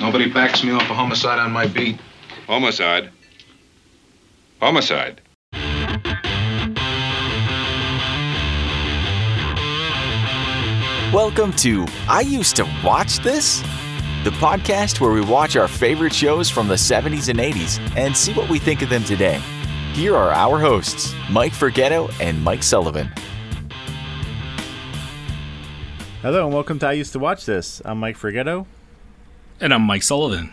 Nobody backs me off a homicide on my beat. Homicide. Homicide. Welcome to I Used to Watch This, the podcast where we watch our favorite shows from the 70s and 80s and see what we think of them today. Here are our hosts, Mike Forgetto and Mike Sullivan. Hello and welcome to I Used to Watch This. I'm Mike Forgetto. And I'm Mike Sullivan.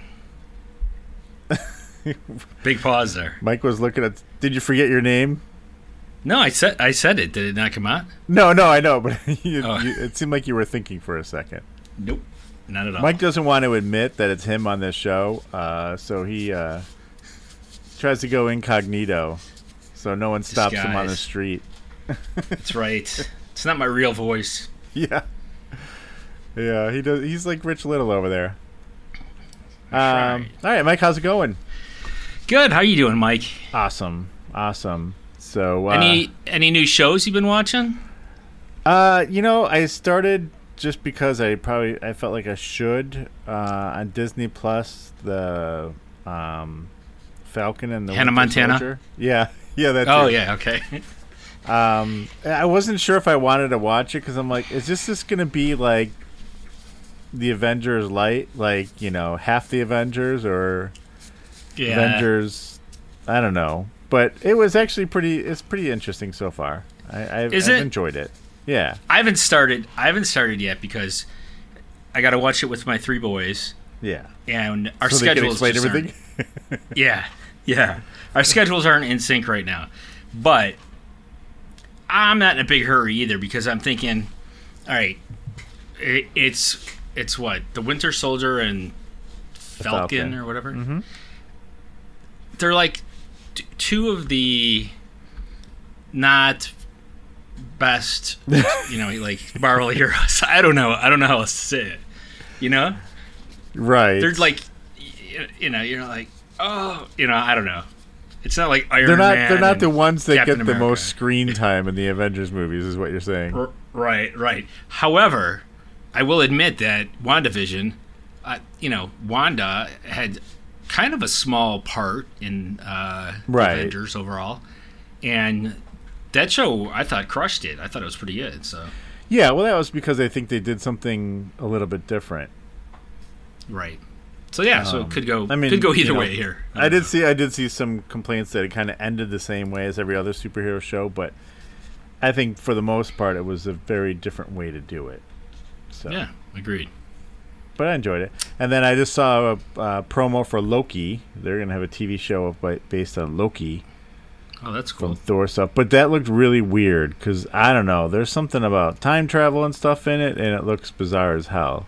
Big pause there. Mike was looking at. Did you forget your name? No, I said I said it. Did it not come out? No, no, I know, but you, Oh. you, it seemed like you were thinking for a second. Nope, not at all. Mike doesn't want to admit that it's him on this show, uh, so he uh, tries to go incognito, so no one stops him on the street. That's right. It's not my real voice. Yeah, yeah, he does. He's like Rich Little over there. That's Um, right. all right, Mike, how's it going? Good. How you doing, Mike? Awesome, awesome. So, uh, Any any new shows you've been watching? Uh, you know, I started just because I probably I felt like I should uh, on Disney Plus the um, Falcon and the Hannah Winter Montana? Soldier. Yeah, yeah, that's Oh it. yeah, okay. Um, I wasn't sure if I wanted to watch it because I'm like, is this just gonna be like the Avengers light, like you know, half the Avengers or Yeah. Avengers? I don't know, but it was actually pretty. It's pretty interesting so far. I, I've, I've it? enjoyed it. Yeah, I haven't started. I haven't started yet because I got to watch it with my three boys, yeah. and our so schedules just everything. Yeah, yeah. Our schedules aren't in sync right now, but I'm not in a big hurry either because I'm thinking, all right, it, it's it's what the Winter Soldier and Falcon, Falcon. or whatever. Mhm. They're like t- two of the not best, you know, like Marvel heroes. I don't know. I don't know how else to say it. You know, Right. they're like, you know, you're like, oh, you know, I don't know. It's not like Iron they're not Man they're not the ones that Captain get the America. most screen time in the Avengers movies is what you're saying. R- Right, right. However, I will admit that WandaVision, uh, you know, Wanda had kind of a small part in uh, Right. Avengers overall, and that show I thought crushed it. I thought it was pretty good. So, Yeah, well that was because I think they did something a little bit different. right. So yeah, so Um, it could go. I mean, could go you either know, way here. I did see I did see some complaints that it kind of ended the same way as every other superhero show, but I think for the most part it was a very different way to do it. So, Yeah, agreed. but I enjoyed it. And then I just saw a uh, promo for Loki. They're gonna have a TV show based on Loki. Oh, that's from cool. Thor stuff, but that looked really weird because I don't know. There's something about time travel and stuff in it, and it looks bizarre as hell.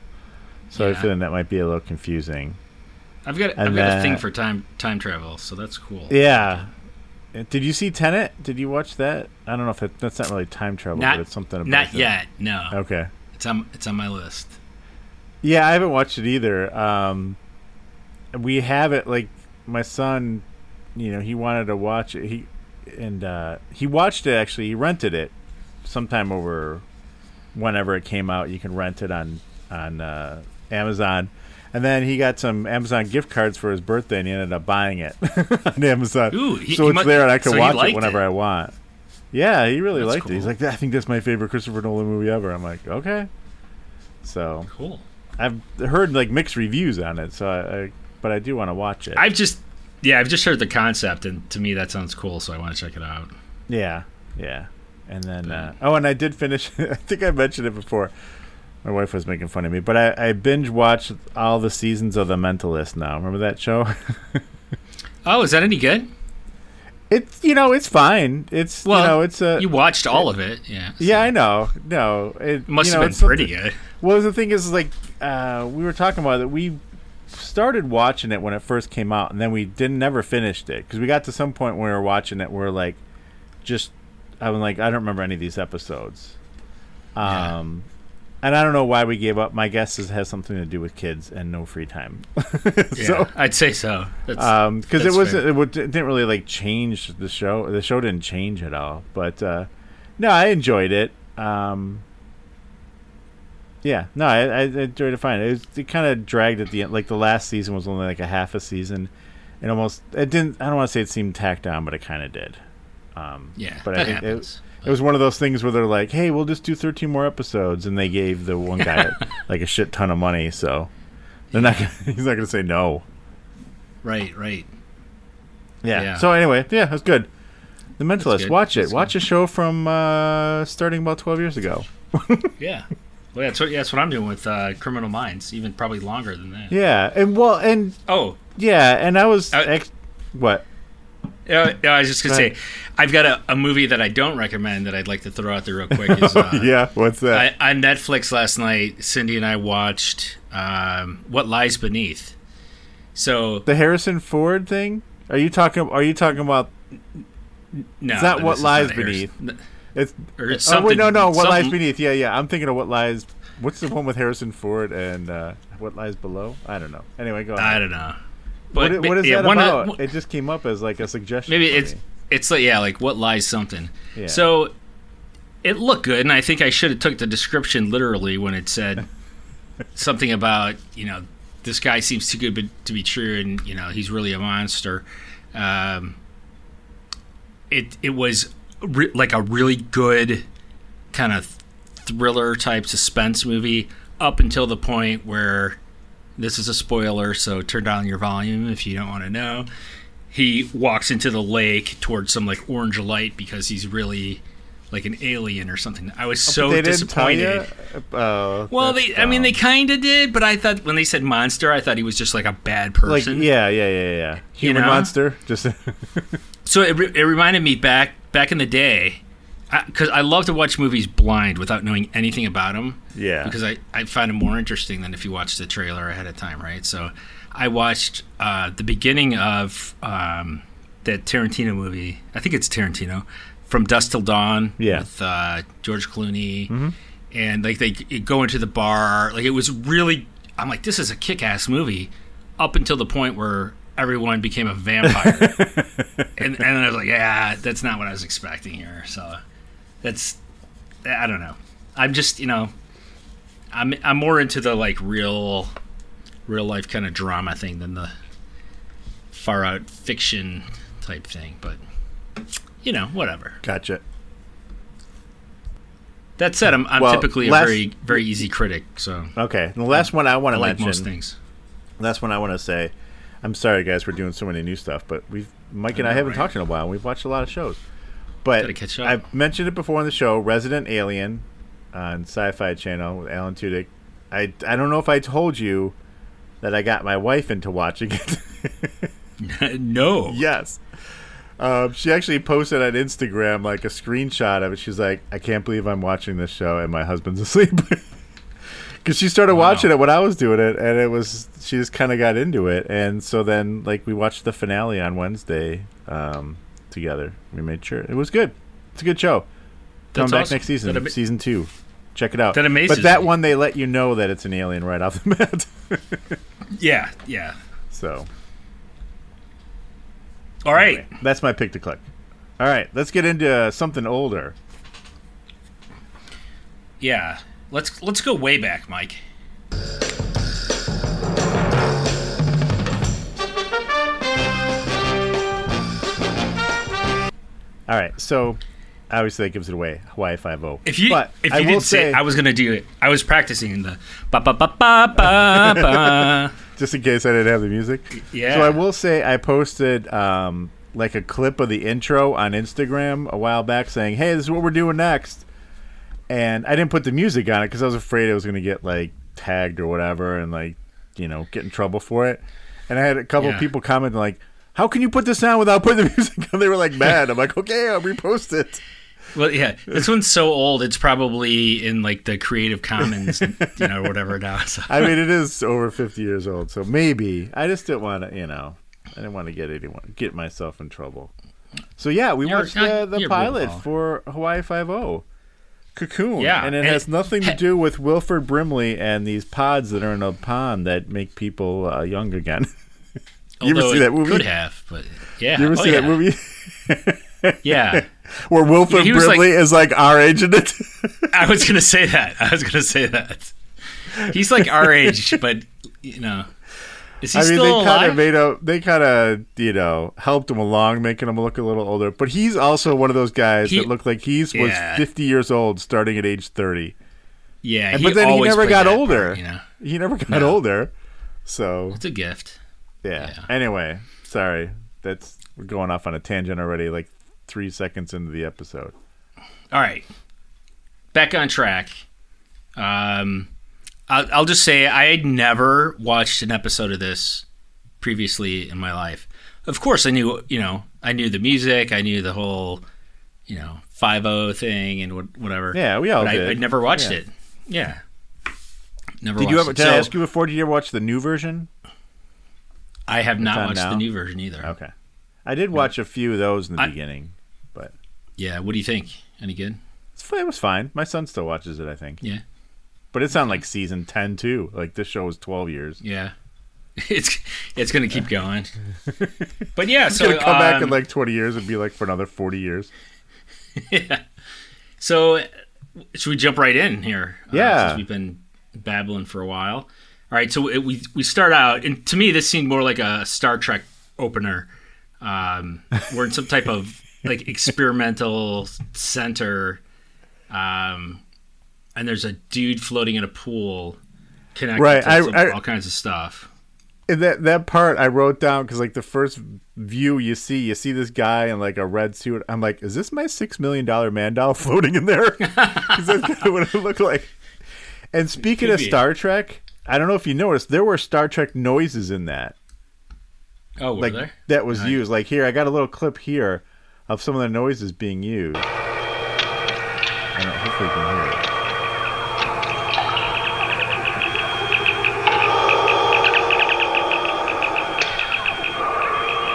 So I'm Yeah. feeling that might be a little confusing. I've got and I've got a thing for time time travel, so that's cool. Yeah. Uh, Did you see Tenet? Did you watch that? I don't know if it, that's not really time travel, Not but it's something about not it. yet. No, Okay. It's on it's on my list. Yeah, I haven't watched it either. Um, we have it like my son, you know, he wanted to watch it. He and uh, he watched it actually. He rented it sometime over whenever it came out. You can rent it on on uh, Amazon. And then he got some Amazon gift cards for his birthday, and he ended up buying it on Amazon. Ooh, he- so it's there, and I can so watch it whenever it. I want. Yeah, he really That's liked it. He's like, I think that's my favorite Christopher Nolan movie ever. I'm like, okay. So Cool. I've heard like mixed reviews on it, so I, I but I do want to watch it. I've just yeah, I've just heard the concept, and to me that sounds cool, so I want to check it out. yeah, yeah. And then uh, oh, and I did finish. I think I mentioned it before. My wife was making fun of me, but I, I binge watched all the seasons of The Mentalist now. Remember that show? Oh, is that any good? It's you know it's fine. It's Well, you know it's a You watched all of it, yeah. so yeah I know no it it must you know, have been pretty good. Well, the thing is, like, uh, we were talking about it. We started watching it when it first came out, and then we didn't never finished it because we got to some point when we were watching it, where like, just I was like, I don't remember any of these episodes. Yeah. And I don't know why we gave up. My guess is it has something to do with kids and no free time. Yeah, so, I'd say so. That's, um, because it wasn't, it, it didn't really like change the show. The show didn't change at all. But uh, no, I enjoyed it. Um, Yeah, no, I, I enjoyed it fine. It, was, it kind of dragged at the end. Like the last season was only like a half a season, and almost it didn't. I don't want to say it seemed tacked on, but it kind of did. Um, Yeah, but that I think happens. it, it was one of those things where they're like, "Hey, we'll just do 13 more episodes," and they gave the one guy like a shit ton of money, so they're not. Gonna, he's not going to say no. Right, right. Yeah. Yeah. So anyway, yeah, that's good. The Mentalist. Watch it. That's Watch a show from uh, starting about 12 years ago. Yeah. Well, that's what, yeah, that's what I'm doing with uh, Criminal Minds, even probably longer than that. Yeah, and well, and Oh, yeah, and I was Uh, ex- what? Uh, I was just gonna say, I've got a, a movie that I don't recommend that I'd like to throw out there real quick. Is, uh, yeah, what's that? I, on Netflix last night, Cindy and I watched um, What Lies Beneath. So, the Harrison Ford thing? Are you talking? Are you talking about? no. It's not this What is Lies Harrison- Beneath. It's Or it's oh wait, no, no. What lies beneath? Yeah, yeah. I'm thinking of what lies. What's the one with Harrison Ford and uh, what lies below? I don't know. Anyway, go ahead. I don't know. What, But, i- what is yeah, that one of- about? it just came up as like a suggestion. Maybe it's me. it's like yeah, like what lies something. Yeah. So it looked good, and I think I should have took the description literally when it said something about you know this guy seems too good to be true, and you know he's really a monster. Um, it it was re- like a really good kind of thriller type suspense movie up until the point where this is a spoiler, so turn down your volume if you don't want to know. He walks into the lake towards some like orange light because he's really like an alien or something. I was oh, so Oh, they disappointed. Uh, oh, Well, they I mean they kind of did, but I thought when they said monster, I thought he was just like a bad person. like yeah, yeah, yeah, yeah. Human know? monster. Just So it, re- it reminded me back back in the day because I, love to watch movies blind without knowing anything about them. yeah. because I, I find it more interesting than if you watch the trailer ahead of time, right? So I watched uh, the beginning of um, that Tarantino movie. I think it's Tarantino from Dusk Till Dawn Yeah. with uh, George Clooney, and like they go into the bar. Like it was really. I'm like, this is a kick-ass movie, up until the point where everyone became a vampire, and and I was like, yeah, that's not what I was expecting here. So that's I don't know. I'm just you know I'm I'm more into the like real real life kind of drama thing than the far out fiction type thing, but you know, whatever. Gotcha. That said, I'm I'm Well, typically last- a very very easy critic, so Okay. And the last one I want I to like mention. most things. Last one I want to say. I'm sorry, guys. We're doing so many new stuff, but we've Mike and I, know, haven't right? talked in a while. and We've watched a lot of shows, but. I've mentioned it before on the show. Resident Alien on Sci-Fi Channel with Alan Tudyk. I I don't know if I told you that I got my wife into watching it. no. yes. Um, she actually posted on Instagram like a screenshot of it. She's like, "I can't believe I'm watching this show and my husband's asleep." Because she started Wow. watching it when I was doing it, and it was she just kind of got into it, and so then like we watched the finale on Wednesday um, together. We made sure it was good. It's a good show. Come back awesome. next season, season two. Check it out. That amazes But that me. one, they let you know that it's an alien right off the bat. Yeah, yeah. so All right. anyway, that's my pick to click. All right, let's get into uh, something older. Yeah. Let's let's go way back, Mike. All right, so obviously that gives it away. Hawaii Five O. If you but if I you will didn't say, say, I was gonna do it. I was practicing the ba ba ba ba ba ba. just in case I didn't have the music. Yeah. So I will say I posted um, like a clip of the intro on Instagram a while back, saying, "Hey, this is what we're doing next," and I didn't put the music on it because I was afraid I was going to get like tagged or whatever, and like you know get in trouble for it. And I had a couple Yeah. of people commenting like. How can you put this down without putting the music on? They were like mad. I'm like, okay, I'll repost it. Well, yeah, this one's so old. It's probably in like the Creative Commons, you know, whatever now. So. I mean, it is over 50 years old, so maybe I just didn't want to, you know, I didn't want to get anyone, get myself in trouble. So yeah, we You're- watched uh, the, the pilot for Hawaii Five O, Cocoon, Yeah, and it and has it- nothing to do with Wilford Brimley and these pods that are in a pond that make people uh, young again. you ever see that movie? Could have, but yeah. You ever Oh, see yeah. that movie Yeah. where Wilford He was like- Brimley is like our age in it? I was gonna say that. I was gonna say that. He's like our age, but you know, is he I mean, still they kind of made him. They kind of, you know, helped him along, making him look a little older. But he's also one of those guys He- that looked like he's was Yeah. 50 years old, starting at age 30. yeah, And- but then he never got that part, older. you know, He never got No. older. So it's a gift. Yeah. Yeah. Anyway, sorry. That's we're going off on a tangent already. Like three seconds into the episode. All right, back on track. Um, I'll, I'll just say I had never watched an episode of this previously in my life. Of course, I knew you know I knew the music, I knew the whole you know five O thing and whatever. Yeah, we all but did. I, I never watched Yeah. it. Yeah, never. Did you ever? it. Did I ask you before? Did you ever watch the new version? I have not watched now? the new version either. Okay. I did watch a few of those in the I- beginning, but Yeah, what do you think? Any good? it was fine. My son still watches it, I think. Yeah, But it's on like season 10 too. Like this show was 12 years. yeah. It's it's gonna keep going. But yeah, so gonna come back in um, like 20 years and be like for another 40 years. yeah. So, should we jump right in here? Uh, Yeah. since we've been babbling for a while. All right, so it, we we start out, and to me, this seemed more like a Star Trek opener. Um, we're in some type of like experimental center, um, and there's a dude floating in a pool, connected Right, to I- some- I- all kinds of stuff. And that that part I wrote down because like the first view you see, you see this guy in like a red suit. I'm like, is this my six million dollar man doll floating in there? Because that's kind of what it looked like. And speaking of. Star Trek, I don't know if you noticed, there were Star Trek noises in that. Oh, were like there? that was Right. used. Like here, I got a little clip here of some of the noises being used. I don't know, hopefully you can hear it.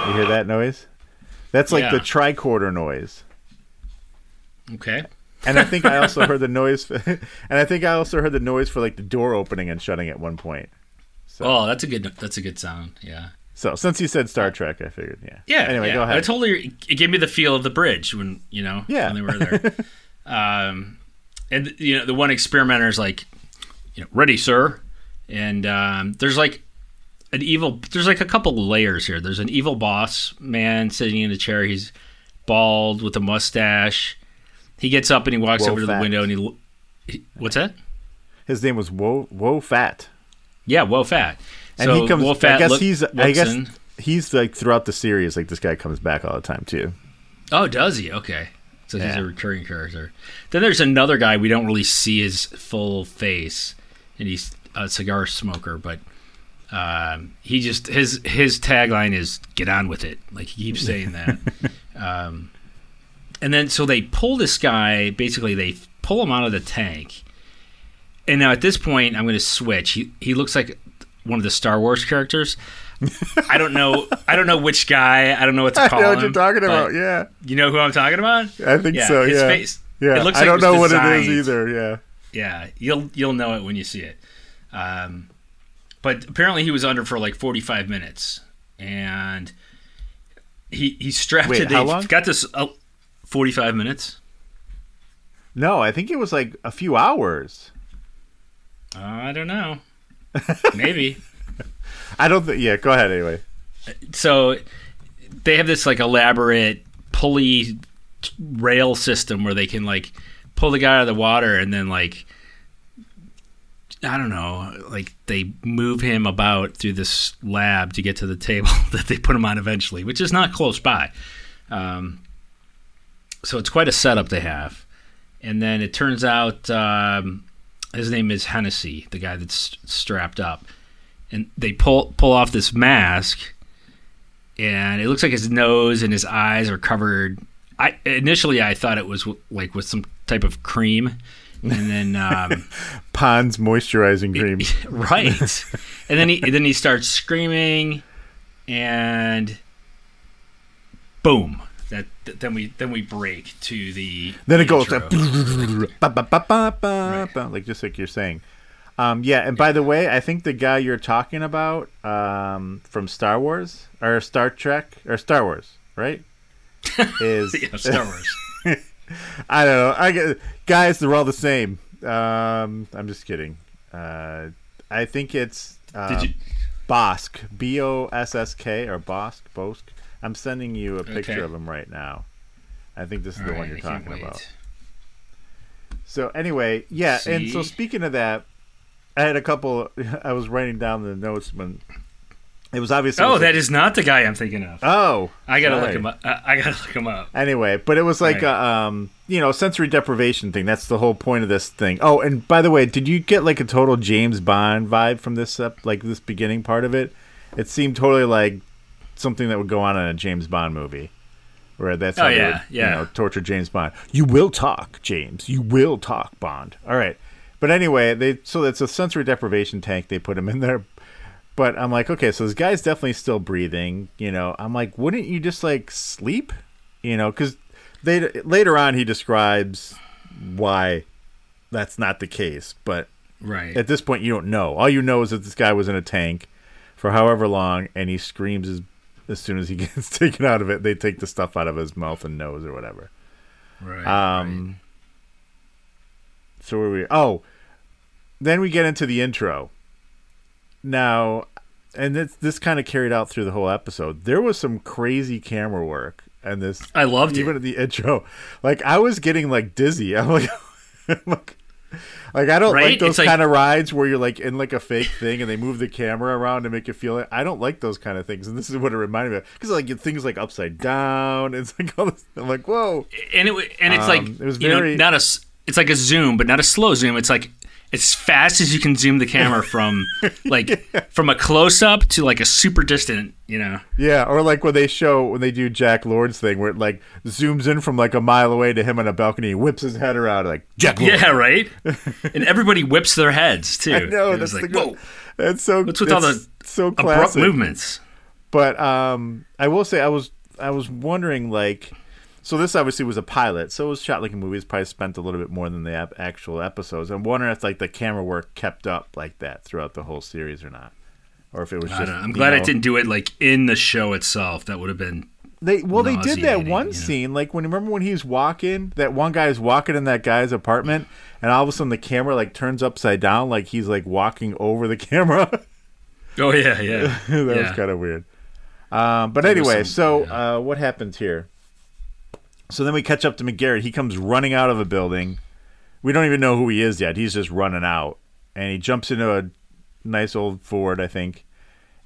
You hear that noise? That's like the tricorder noise. Okay. And I think I also heard the noise, For, and I think I also heard the noise for like the door opening and shutting at one point. So, Oh, that's a good. That's a good sound. Yeah. so since you said Star Trek, I figured, yeah. Yeah. Anyway, yeah. go ahead. I totally. it gave me the feel of the bridge when you know Yeah. when they were there. um, and you know the one experimenter is like, you know, ready, sir. And um, there's like an evil. There's like a couple layers here. There's an evil boss man sitting in a chair. He's bald with a mustache. He gets up and he walks over to the window and he, he. What's that? His name was Wo Wo Fat. Yeah, Wo Fat. And so he comes. Wo I Fat guess look- he's. I guess in. he's like throughout the series. Like this guy comes back all the time too. Oh, does he? Okay. So he's a recurring character. Then there's another guy we don't really see his full face, and he's a cigar smoker, but um, he just his his tagline is "Get on with it." Like he keeps saying that. um, and then so they pull this guy. Basically, they pull him out of the tank. And now at this point, I'm going to switch. He he looks like one of the Star Wars characters. I don't know. I don't know which guy. I don't know what to call I call know him. what you're talking about. Yeah, you know who I'm talking about? I think Yeah, so. his yeah, face- yeah. it looks I like don't know was what it is either. Yeah. Yeah, you'll you'll know it when you see it. Um, but apparently he was under for like 45 minutes, and he he strapped Wait, to how long? Got this uh, 45 minutes. No, I think it was like a few hours. Uh, I don't know. Maybe. I don't think. Yeah, go ahead anyway. so they have this like elaborate pulley rail system where they can like pull the guy out of the water and then like I don't know, like they move him about through this lab to get to the table that they put him on eventually, which is not close by. Um, so it's quite a setup they have. And then it turns out um, his name is Hennessy, the guy that's strapped up. And they pull pull off this mask, and it looks like his nose and his eyes are covered. I initially I thought it was w- like with some type of cream, and then um, Pond's moisturizing cream. right, and then he then he starts screaming, and boom. That then we then we break to the Then it goes like just like you're saying. Um, yeah, and by the way, I think the guy you're talking about um, from Star Wars or Star Trek or Star Wars, right? Is yeah, Star Wars. I don't know. I get, guys, they're all the same. Um, I'm just kidding. Uh, I think it's uh, Did you? Bossk, B O S S K, or Bossk, Bossk. I'm sending you a picture Okay. of him right now. I think this is the All one you're I talking about. So anyway, yeah, and so speaking of that, I had a couple. I was writing down the notes when it was obviously. Oh, that is not the guy I'm thinking of. Oh, I gotta look him up. I, I gotta look him up. Anyway, but it was like Right. a um, you know, sensory deprivation thing. That's the whole point of this thing. Oh, and by the way, did you get like a total James Bond vibe from this up, like this beginning part of it? It seemed totally like something that would go on in a James Bond movie. Where that's oh, how Oh, they yeah, would, yeah. you know, torture James Bond. You will talk, James. You will talk, Bond. All right. But anyway, they so it's a sensory deprivation tank. They put him in there. But I'm like, okay, so this guy's definitely still breathing. You know, I'm like, wouldn't you just like sleep? You know, because they later on he describes why that's not the case. But Right. at this point, you don't know. All you know is that this guy was in a tank for however long, and he screams as as soon as he gets taken out of it. They take the stuff out of his mouth and nose or whatever. right. Um. So where we? Oh, then we get into the intro. Now, and this this kind of carried out through the whole episode. There was some crazy camera work, and this I loved even it. at the intro. Like I was getting like dizzy. I'm like, I'm like, like I don't like those It's like- kind of rides where you're like in like a fake thing and they move the camera around to make you feel it. I don't like those kind of things, and this is what it reminded me of because like things like upside down. It's like all this. I'm like, whoa. and it and it's Um, like it was you know very- not a. it's like a zoom but not a slow zoom it's like as fast as you can zoom the camera from like from a close up to like a super distant you know? Yeah, or like when they show when they do Jack Lord's thing, where it like zooms in from like a mile away to him on a balcony, whips his head around like Jack Lord. yeah right? And everybody whips their heads too. I know that's like whoa. That's so. what's with all the so abrupt movements? But um, I will say I was I was wondering like, so this obviously was a pilot, so it was shot like a movie. It's probably spent a little bit more than the ap- actual episodes. I'm wondering if like the camera work kept up like that throughout the whole series or not, or if it was just. I'm glad know- it didn't do it like in the show itself that would have been They well, they did that one you know? scene. Like when remember when he's walking, that one guy's walking in that guy's apartment, and all of a sudden the camera like turns upside down, like he's like walking over the camera. oh yeah yeah that was kind of weird. Um, but There anyway, some- so uh, what happens here? So then we catch up to McGarrett. He comes running out of a building. We don't even know who he is yet. He's just running out, and he jumps into a nice old Ford, I think,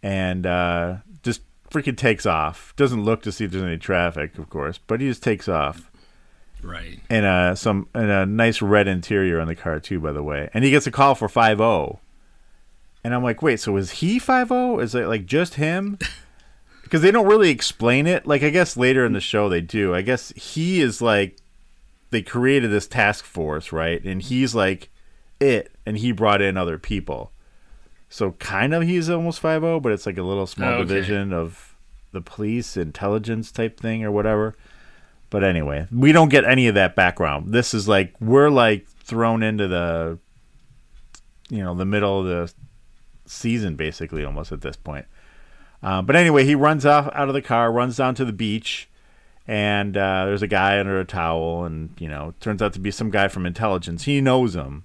and uh, just freaking takes off. Doesn't look to see if there's any traffic, of course, but he just takes off. right And uh, some and a nice red interior on the car too, by the way. And he gets a call for five zero. And I'm like, wait, so is he five zero? Is it like just him? Because they don't really explain it. Like I guess later in the show they do. I guess he is like they created this task force, right? And he's like it, and he brought in other people. So kind of he's almost five zero, but it's like a little small Oh, okay. division of the police intelligence type thing or whatever. But anyway, we don't get any of that background. This is like we're like thrown into the you know, the middle of the season basically almost at this point. Uh, but anyway, he runs off out of the car, runs down to the beach, and uh, there's a guy under a towel, and you know, turns out to be some guy from intelligence. He knows him,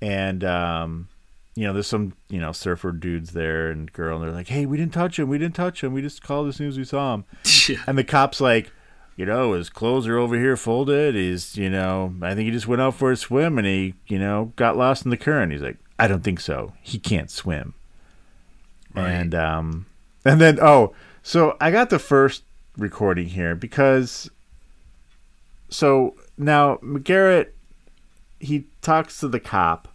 and um, you know, there's some you know surfer dudes there and girl, and they're like, "Hey, we didn't touch him. We didn't touch him. We just called as soon as we saw him." And the cop's like, you know, his clothes are over here folded. He's, you know, I think he just went out for a swim and he, you know, got lost in the current. He's like, I don't think so. He can't swim. Right. And um and then oh, so I got the first recording here because so now McGarrett he talks to the cop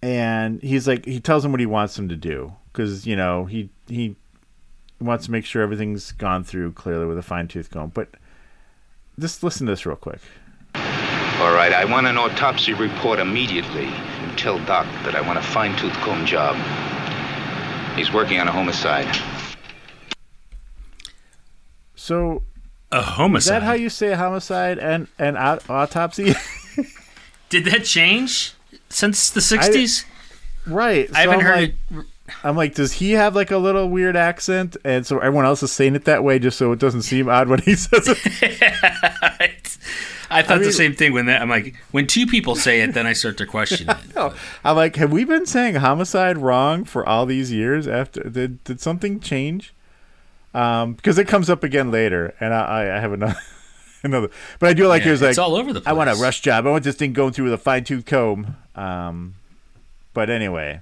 and he's like he tells him what he wants him to do because you know he he wants to make sure everything's gone through clearly with a fine tooth comb but just listen to this real quick All right, I want an autopsy report immediately. And tell Doc that I want a fine tooth comb job. He's working on a homicide. so a homicide. is that how you say homicide and and aut- autopsy did that change since the 60s right I, haven't I'm heard like, I'm like, does he have like a little weird accent? And so everyone else is saying it that way just so it doesn't seem odd when he says it. I thought mean- the same thing when that. I'm like, when two people say it, then I start to question it. Oh, I'm like, have we been saying homicide wrong for all these years? After did did something change? Um, because it comes up again later, and I I I have another another. But I do like Yeah, yours. Like it's all over the place. I want a rush job. I want this thing going through with a fine tooth comb. Um, but anyway,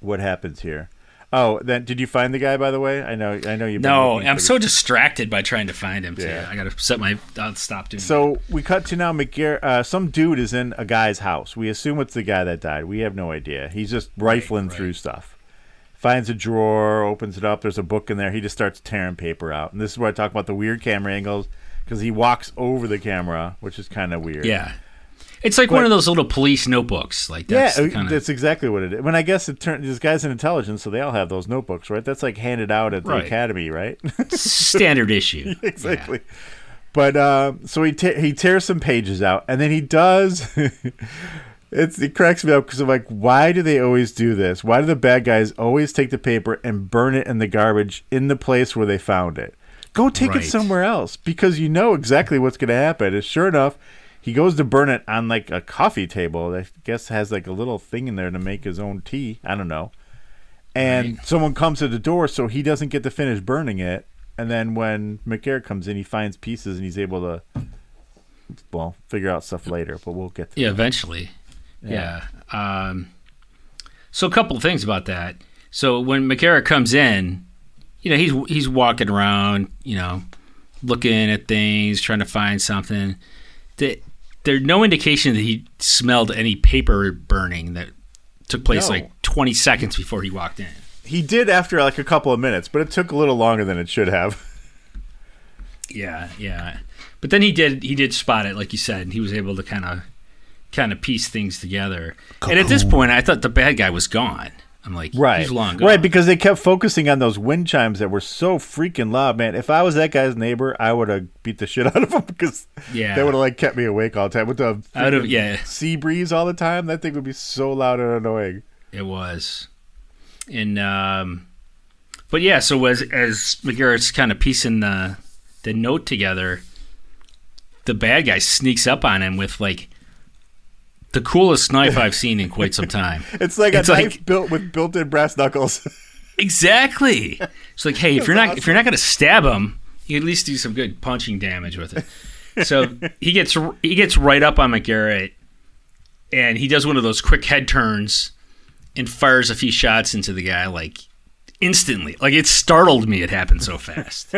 what happens here? Oh, then did you find the guy? By the way, I know I know been No, I'm so distracted by trying to find him. Yeah. Yeah. I gotta set my. I'll stop doing. So we cut to now. McGarrett, uh, some dude is in a guy's house. We assume it's the guy that died. We have no idea. He's just rifling right. through stuff. Finds a drawer, opens it up. There's a book in there. He just starts tearing paper out. And this is where I talk about the weird camera angles because he walks over the camera, which is kind of weird. Yeah, it's like one of those little police notebooks. Like Yeah, that's uh, kind of that's exactly what it is. When I guess it turned this guy's in intelligence, so they all have those notebooks, right? That's like handed out at the Right. academy, right? standard issue. exactly. But um, so he te- he tears some pages out, and then he does. it's it cracks me up because I'm like, why do they always do this? Why do the bad guys always take the paper and burn it in the garbage in the place where they found it? Go take Right. it somewhere else because you know exactly what's going to happen. And sure enough, he goes to burn it on like a coffee table. that I guess has like a little thing in there to make his own tea. I don't know. And Right. someone comes to the door, so he doesn't get to finish burning it. And then when McGarrett comes in, he finds pieces and he's able to, well, figure out stuff later. But we'll get to Yeah, that. eventually. Yeah. Um, so a couple of things about that. So when McGarrett comes in, you know, he's he's walking around, you know, looking at things, trying to find something. The- There's no indication that he smelled any paper burning that took place No. like 20 seconds before he walked in. He did after like a couple of minutes, but it took a little longer than it should have. Yeah, yeah. But then he did he did spot it, like you said, and he was able to kind of kind of piece things together. And at this point, I thought the bad guy was gone. I'm like, Right. he's long gone. Right, because they kept focusing on those wind chimes that were so freaking loud, man. If I was that guy's neighbor, I would have beat the shit out of him because Yeah. they would have like kept me awake all the time with the Out of- yeah. sea breeze all the time. That thing would be so loud and annoying. It was, and um, but yeah. So as as McGarrett's kind of piecing the the note together, the bad guy sneaks up on him with like the coolest knife I've seen in quite some time. It's like It's a like- knife built with built-in brass knuckles. Exactly. It's like, hey, if you're not if you're not going to stab him, you at least do some good punching damage with it. So he gets he gets right up on McGarrett, and he does one of those quick head turns, and fires a few shots into the guy like instantly. Like it startled me. It happened so fast.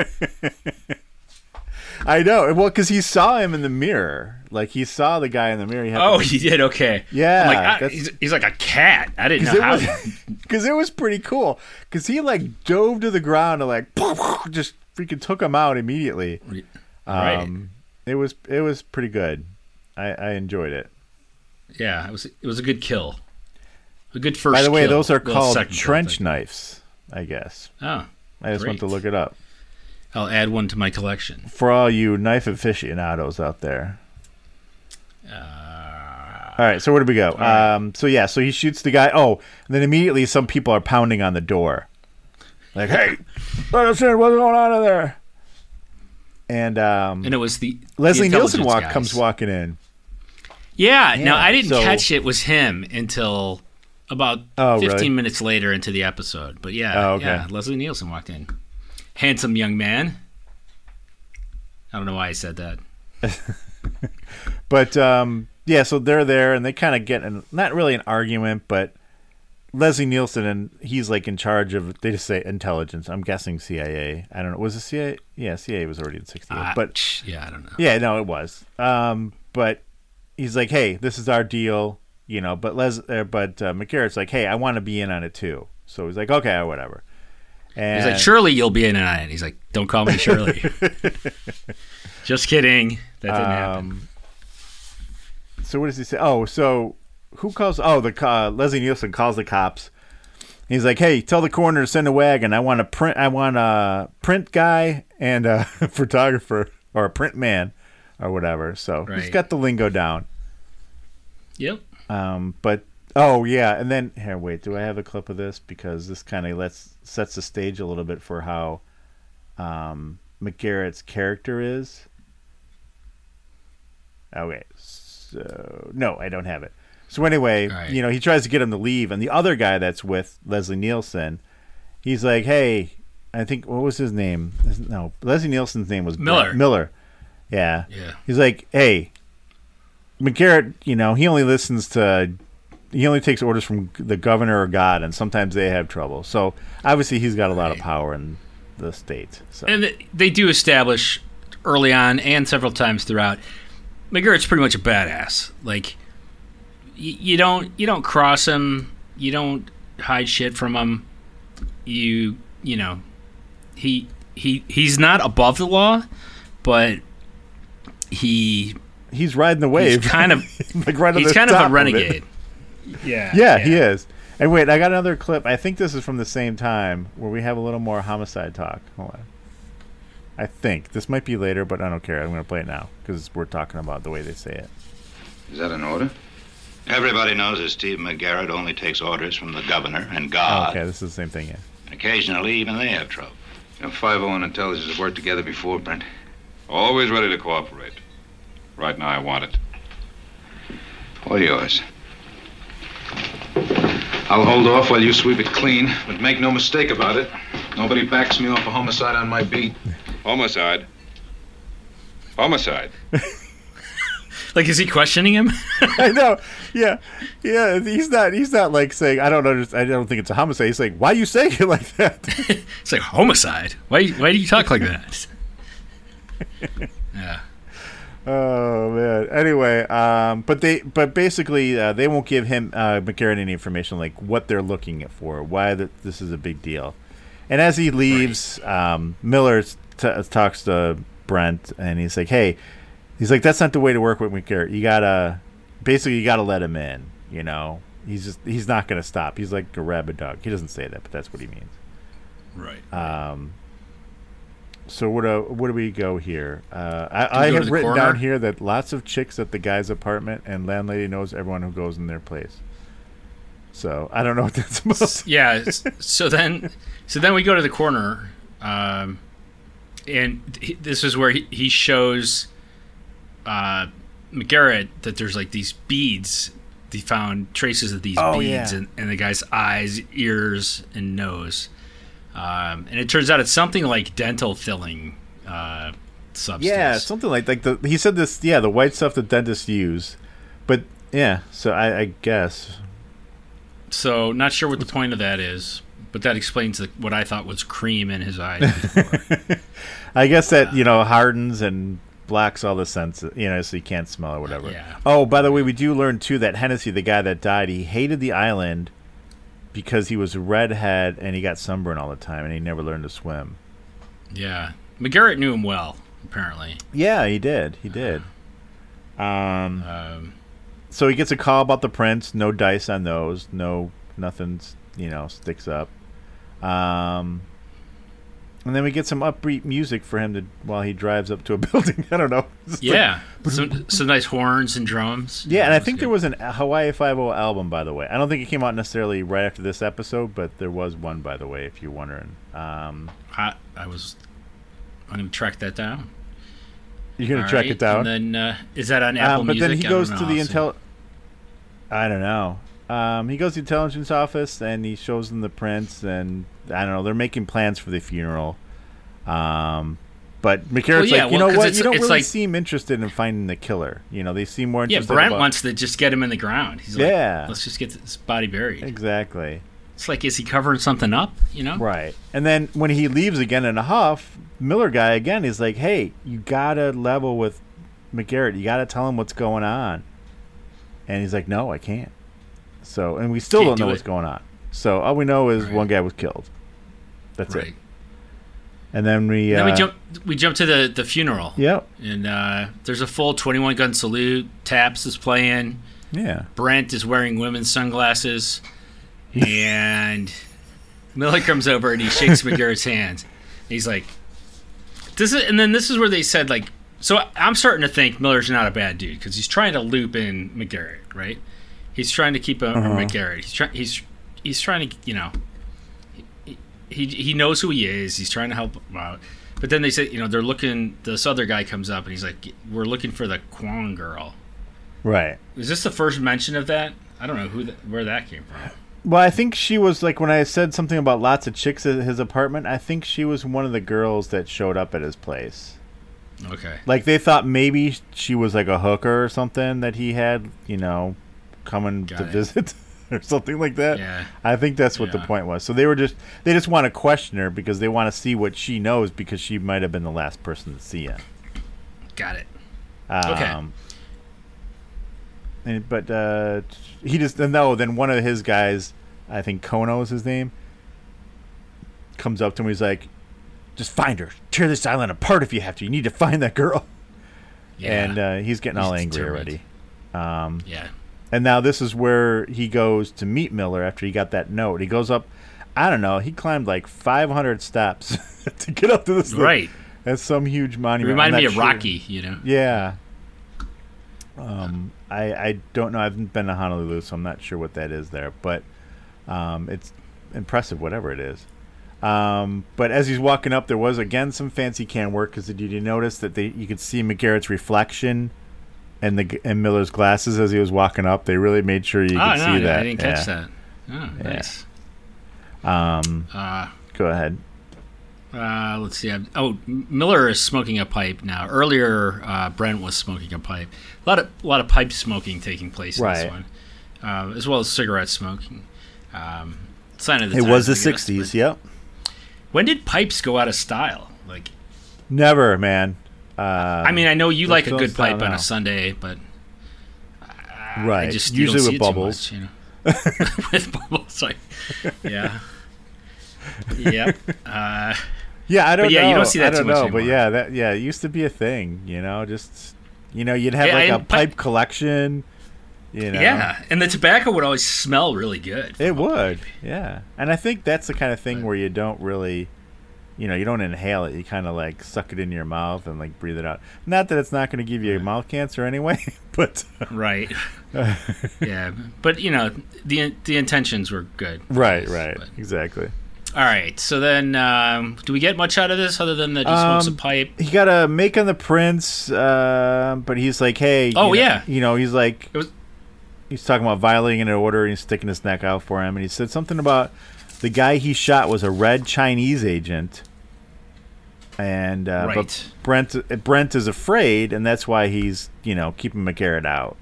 I know. Well, because he saw him in the mirror. Like he saw the guy in the mirror. He oh, to- he did okay. Yeah, I'm like ah, he's, he's like a cat. I didn't know how. because it was pretty cool. Because he like dove to the ground and like just freaking took him out immediately. Right. Um, it was it was pretty good. I, I enjoyed it. yeah, it was it was a good kill. A good first. By the way, kill. those are Well, called trench knives. I guess Oh, I just went to look it up I'll add one to my collection. for all you knife aficionados out there. Uh, All right, so where do we go? right. Um, so yeah, so he shoots the guy. Oh, and then immediately some people are pounding on the door, like, "Hey, let us in! What's going on in there?" And um, and it was the Leslie the Nielsen walk guys. comes walking in. Yeah, no, I didn't so- catch it was him until about Oh, 15 really? minutes later into the episode. But yeah, Oh, okay. yeah, Leslie Nielsen walked in. Handsome young man. I don't know why I said that. But um, yeah, so they're there and they kind of get in, not really an argument, but Leslie Nielsen and he's like in charge of. They just say intelligence. I'm guessing CIA. I don't know. Was it CIA? Yeah, CIA was already in '68. Ah, but yeah, I don't know. Yeah, no, it was. Um, but he's like, "Hey, this is our deal," you know. But Les, uh, but uh, McGarrett's like, "Hey, I want to be in on it too." So he's like, "Okay, whatever." And He's like, surely you'll be in on it. He's like, don't call me Shirley. Just kidding. That didn't happen. um, so what does he say? Oh, so who calls? Oh, the uh, Leslie Nielsen calls the cops. He's like, "Hey, tell the coroner to send a wagon. I want a print. I want a print guy and a photographer or a print man or whatever." So he's got the lingo down. Yep. Um, but oh yeah, and then here, wait, do I have a clip of this because this kind of lets sets the stage a little bit for how um, McGarrett's character is. Okay, so no, I don't have it. So anyway, right. you know, he tries to get him to leave, and the other guy that's with Leslie Nielsen, he's like, "Hey, I think what was his name? No, Leslie Nielsen's name was Brent- Miller. Miller. Yeah. Yeah. He's like, "Hey, McGarrett, you know, he only listens to." He only takes orders from the governor or God, and sometimes they have trouble. So obviously, he's got a lot of power in the state. So And they do establish early on and several times throughout. McGarrett's pretty much a badass. Like you don't you don't cross him. You don't hide shit from him. You you know he he he's not above the law, but he he's riding the wave, he's kind of like right he's kind of a renegade. Yeah, Yeah, he is. And wait, I got another clip. I think this is from the same time where we have a little more homicide talk. Hold on. I think this might be later, but I don't care. I'm going to play it now because we're talking about the way they say it. Is that an order? Everybody knows that Steve McGarrett only takes orders from the governor and God. okay, this is the same thing. Yeah. Occasionally, even they have trouble. You know, 5 and intelligence have worked together before, Brent. Always ready to cooperate. Right now, I want it. All yours. I'll hold off while you sweep it clean, but make no mistake about it. Nobody backs me off a homicide on my beat. Homicide. Homicide. Like, is he questioning him? I know. Yeah, yeah. He's not. He's not like saying, "I don't know. I don't think it's a homicide." He's like, "Why are you saying it like that?" it's like homicide. Why why do you talk like that? yeah. Oh man. Anyway, um, but they, but basically, uh, they won't give him uh, McGarrett any information like what they're looking at for, why that this is a big deal. And as he leaves, um, Miller t- talks to Brent, and he's like, "Hey, he's like, that's not the way to work with McGarrett. You gotta, basically, you gotta let him in. You know, he's just, he's not gonna stop. He's like a rabid dog. He doesn't say that, but that's what he means." Right. Um, so where do where do we go here? Uh, I, I have written corner? down here that lots of chicks at the guy's apartment, and landlady knows everyone who goes in their place. So I don't know what that's about. yeah. So then, so then we go to the corner, um, and he, this is where he, he shows uh, McGarrett that there's like these beads. He found traces of these Oh, beads yeah. in, in the guy's eyes, ears, and nose. Um, and it turns out it's something like dental filling uh, substance. yeah, something like like the he said this. Yeah, the white stuff the dentists use, but yeah. So I, I guess So not sure what the point of that is, but that explains the, what I thought was cream in his eyes. I guess that you know hardens and blacks all the sense, you know, so you can't smell or whatever. Yeah. Oh, by the way, we do learn too that Hennessy, the guy that died, he hated the island because he was a redhead and he got sunburned all the time and he never learned to swim. yeah, McGarrett knew him well, apparently. Yeah, he did. He did. Um, Um, so he gets a call about the prints. No dice on those. No, nothing's you know sticks up. Um, and then we get some upbeat music for him to while he drives up to a building. I don't know. It's like- yeah, some some nice horns and drums. Yeah, and I think good. there was an Hawaii Five O album, by the way. I don't think it came out necessarily right after this episode, but there was one, by the way, if you're wondering. Um, I, I was. I'm gonna track that down. you're gonna All track right, it down. And then uh, is that on Apple Um, but Music? then he goes to the intel. I don't know. Um, he goes to the intelligence office and he shows them the prints, and I don't know. They're making plans for the funeral. Um, but McGarrett's Well, yeah, like, you well, know what? You don't really like- seem interested in finding the killer. You know, they seem more interested. Yeah. Brent about- wants to just get him in the ground. He's like, Yeah. let's just get this body buried. exactly. It's like, is he covering something up? You know? Right. And then when he leaves again in a huff, Miller guy again is like, "Hey, you gotta level with McGarrett. You gotta tell him what's going on." And he's like, "No, I can't." So, and we still Can't don't know do what's going on. So all we know is Right. one guy was killed. That's Right. it. And then we, Then uh, we jump. We jump to the the funeral. Yep. And uh, there's a full 21 gun salute. Taps is playing. Yeah. Brent is wearing women's sunglasses, and Miller comes over and he shakes McGarrett's hand. He's like, "This is," and then this is where they said like, so I'm starting to think Miller's not a bad dude because he's trying to loop in McGarrett, right? He's trying to keep him or McGarrett. He's trying. He's he's trying to you know. He, he he knows who he is. He's trying to help him out, But then they say you know, they're looking. This other guy comes up and he's like, "We're looking for the Kwong girl." Right. Is this the first mention of that? I don't know who that, where that came from. Well, I think she was like when I said something about lots of chicks at his apartment. I think she was one of the girls that showed up at his place. Okay. Like they thought maybe she was like a hooker or something that he had, you know, coming Got to it. visit or something like that. Yeah. I think that's what the point was. So they were just they just want to question her because they want to see what she knows because she might have been the last person to see him. Got it. Um, Okay. And, but uh, he just no. Then one of his guys, I think Kono is his name, comes up to him. He's like, "Just find her. Tear this island apart if you have to. You need to find that girl." Yeah. And uh, he's getting all angry determined. already. Um, yeah. And now this is where he goes to meet Miller after he got that note. He goes up. I don't know. He climbed like 500 steps to get up to this. thing. Right. That's some huge It monument. reminded I'm me of sure- Rocky. You know. yeah. Um, I I don't know. I haven't been to Honolulu, so I'm not sure what that is there. But um, it's impressive, whatever it is. Um, but as he's walking up, there was again some fancy can work. Because did you notice that they you could see McGarrett's reflection in the in Miller's glasses as he was walking up? They really made sure you oh could no, see I- that. I didn't catch Yeah. that. Oh, Yeah. nice. Um, Uh, go ahead. uh, let's see. I'm- Oh, Miller is smoking a pipe now. Earlier, uh, Brent was smoking a pipe. A lot of a lot of pipe smoking taking place in Right. this one, uh, as well as cigarette smoking. Um, sign of the It was the times, I guess, '60s. Yep. When did pipes go out of style? Like, Never, man. Uh, I mean, I know you like a good pipe on a Sunday, but right. I just you usually with bubbles. much, you know. with bubbles, like, yeah, yep. Uh, Yeah, I don't yeah, know. you don't see that I don't too much know, but yeah, that yeah, it used to be a thing. You know, just you know, you'd have Yeah, like a pipe pipe- collection. You know, Yeah, and the tobacco would always smell really good. it would. pipe. Yeah, and I think that's the kind of thing where you don't really, you know, you don't inhale it. You kind of like suck it in your mouth and like breathe it out. Not that it's not going to give you mouth cancer anyway, but Right. yeah, but you know the the intentions were good. right, right, But- exactly. all right. So then, um, do we get much out of this other than that he smokes a Um, pipe? He got a make on the prince, uh, but he's like, hey, Oh, you know- yeah. you know, he's like, was he's talking about violating an order and he's sticking his neck out for him and he said something about the guy he shot was a red chinese agent and uh, Right. but brent brent is afraid and that's why he's you know keeping mcgarrett out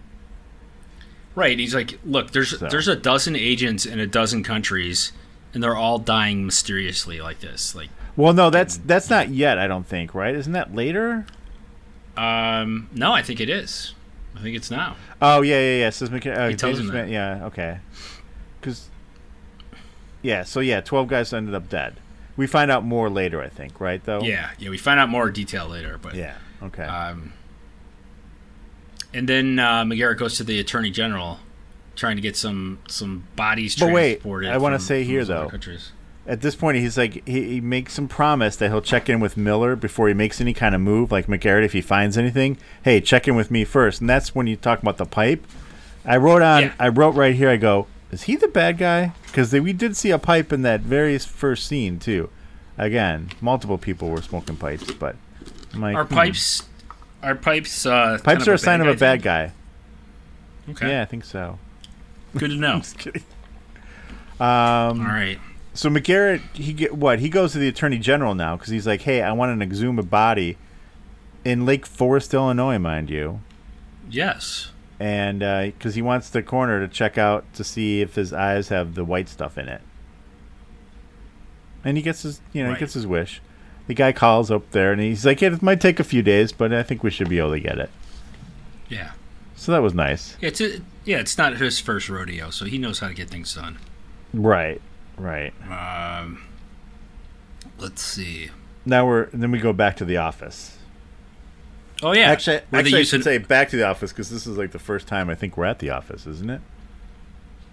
right. He's like, look, there's So. there's a dozen agents in a dozen countries, and they're all dying mysteriously like this. Like, well no that's that's not yet i don't think right isn't that later um, no, I think it is. I think it's now. oh yeah yeah yeah says McGarrett, uh, He tells him that. yeah okay because yeah so yeah 12 guys ended up dead we find out more later i think right though Yeah, yeah. We find out more detail later, but yeah okay Um, and then uh, McGarrett goes to the attorney general, trying to get some some bodies But wait. I wanna say here, though, countries. at this point he's like he, he makes some promise that he'll check in with miller before he makes any kind of move like mcgarrett if he finds anything hey check in with me first and that's when you talk about the pipe i wrote on Yeah. i wrote right here i go is he the bad guy because we did see a pipe in that very first scene too again multiple people were smoking pipes but like, Our hmm. pipes, our pipes. Uh, kind pipes are a sign of a thing? bad guy Okay, yeah i think so good to know. just kidding um right. So McGarrett, he get what? He goes to the attorney general now because he's like, "Hey, I want an exhumed body in Lake Forest, Illinois, mind you," Yes. And because he wants the coroner to check out to see if his eyes have the white stuff in it. And he gets his, you know, Right. he gets his wish. The guy calls up there and he's like, yeah, "It might take a few days, but I think we should be able to get it." Yeah. So that was nice. Yeah, It's a, yeah. It's not his first rodeo, so he knows how to get things done. Right, right. Um, let's see. Now we're then we go back to the office. Oh yeah. Actually, Where actually I should an- say back to the office because this is like the first time I think we're at the office, isn't it?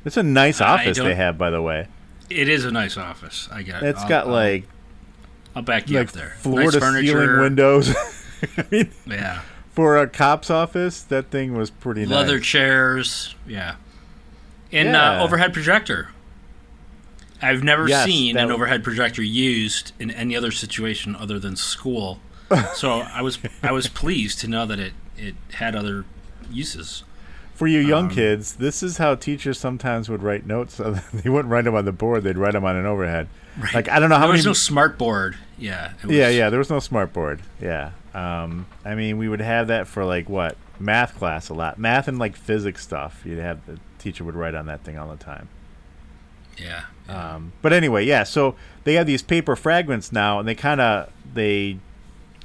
It's a nice office they have, by the way. it is a nice office. I got. It's I'll- got I'll- like I'll back you like up there. floor nice to furniture. ceiling windows. I mean, Yeah. for a cop's office, that thing was pretty leather nice. Leather chairs, yeah, and Yeah. uh, overhead projector. I've never Yes, seen an overhead projector used in any other situation other than school. so I was I was pleased to know that it, it had other uses. For you Um, young kids, this is how teachers sometimes would write notes. they wouldn't write them on the board; they'd write them on an overhead. Like I don't know how There many. was no smart board. Yeah. it yeah, yeah. There was no smart board. Yeah. Um, I mean, we would have that for like what math class a lot, math and like physics stuff. You'd have the teacher would write on that thing all the time. Yeah. Um, but anyway, yeah. So they have these paper fragments now, and they kind of they,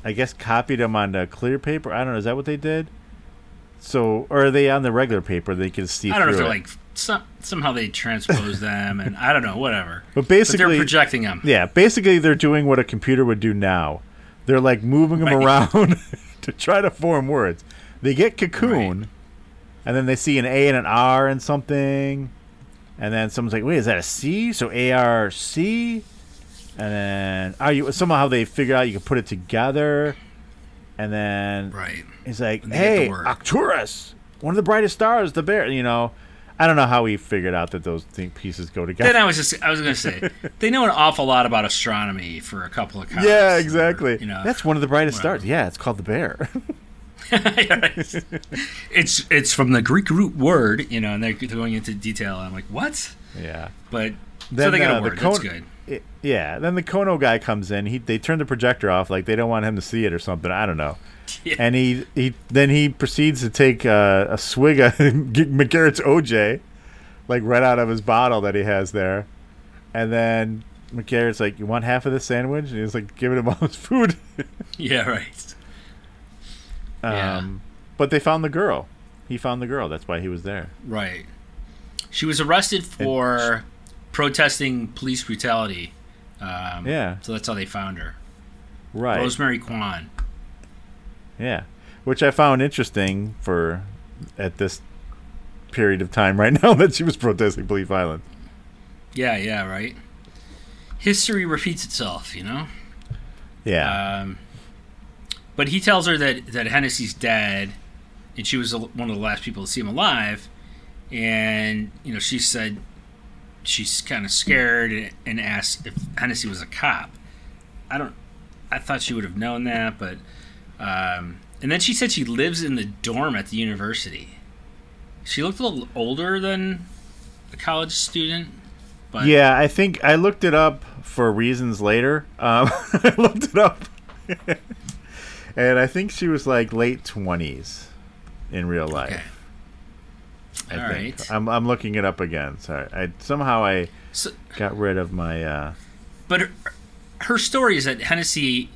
I guess, copied them on the clear paper. I don't know. Is that what they did? So, or are they on the regular paper? They could see I don't know if they're it? like some, somehow they transpose them and I don't know whatever. But But they're basically, projecting them. yeah, basically they're doing what a computer would do now. They're like moving them Right. around to try to form words. They get cocoon, and then they see an A and an R and something, and then someone's like, "Wait, is that a C?" So A R C, and then are you somehow they figure out you can put it together, and then Right. He's like, And they get the "Hey, word." Arcturus, one of the brightest stars, the bear." You know, I don't know how he figured out that those thing pieces go together. Then I was just I was going to say they know an awful lot about astronomy for a couple of yeah, or, exactly. You know, That's one of the brightest whatever. stars. Yeah, it's called the bear. it's it's from the Greek root word, you know, and they're going into detail. I'm like, what? yeah. But so Then they get uh, a the word. That's good. I- yeah. Then the Kono guy comes in. He they turn the projector off, like they don't want him to see it or something. I don't know. Yeah. And he he then he proceeds to take uh, a swig of McGarrett's OJ, like right out of his bottle that he has there, and then McGarrett's like, "You want half of this sandwich?" And he's like giving him all his food. Yeah, right. Um, Yeah. But they found the girl. He found the girl. That's why he was there. Right. She was arrested for protesting police brutality. Um, Yeah. So that's how they found her. Right. Rosemary Kwan. Yeah, which I found interesting for at this period of time right now that she was protesting police violence. Yeah, yeah, right. History repeats itself, you know. Yeah, Um, but he tells her that that Hennessy's dead, and she was one of the last people to see him alive. And you know, she said she's kind of scared and- asks if Hennessy was a cop. I don't. I thought she would have known that, but um, and then she said she lives in the dorm at the university. She looked a little older than a college student. But yeah. I think I looked it up for reasons later. Um, I looked it up, and I think she was like late twenties in real life. Okay. I All think. right. I'm I'm looking it up again. Sorry, I somehow I So, got rid of my. Uh, but her, her story is that Hennessy,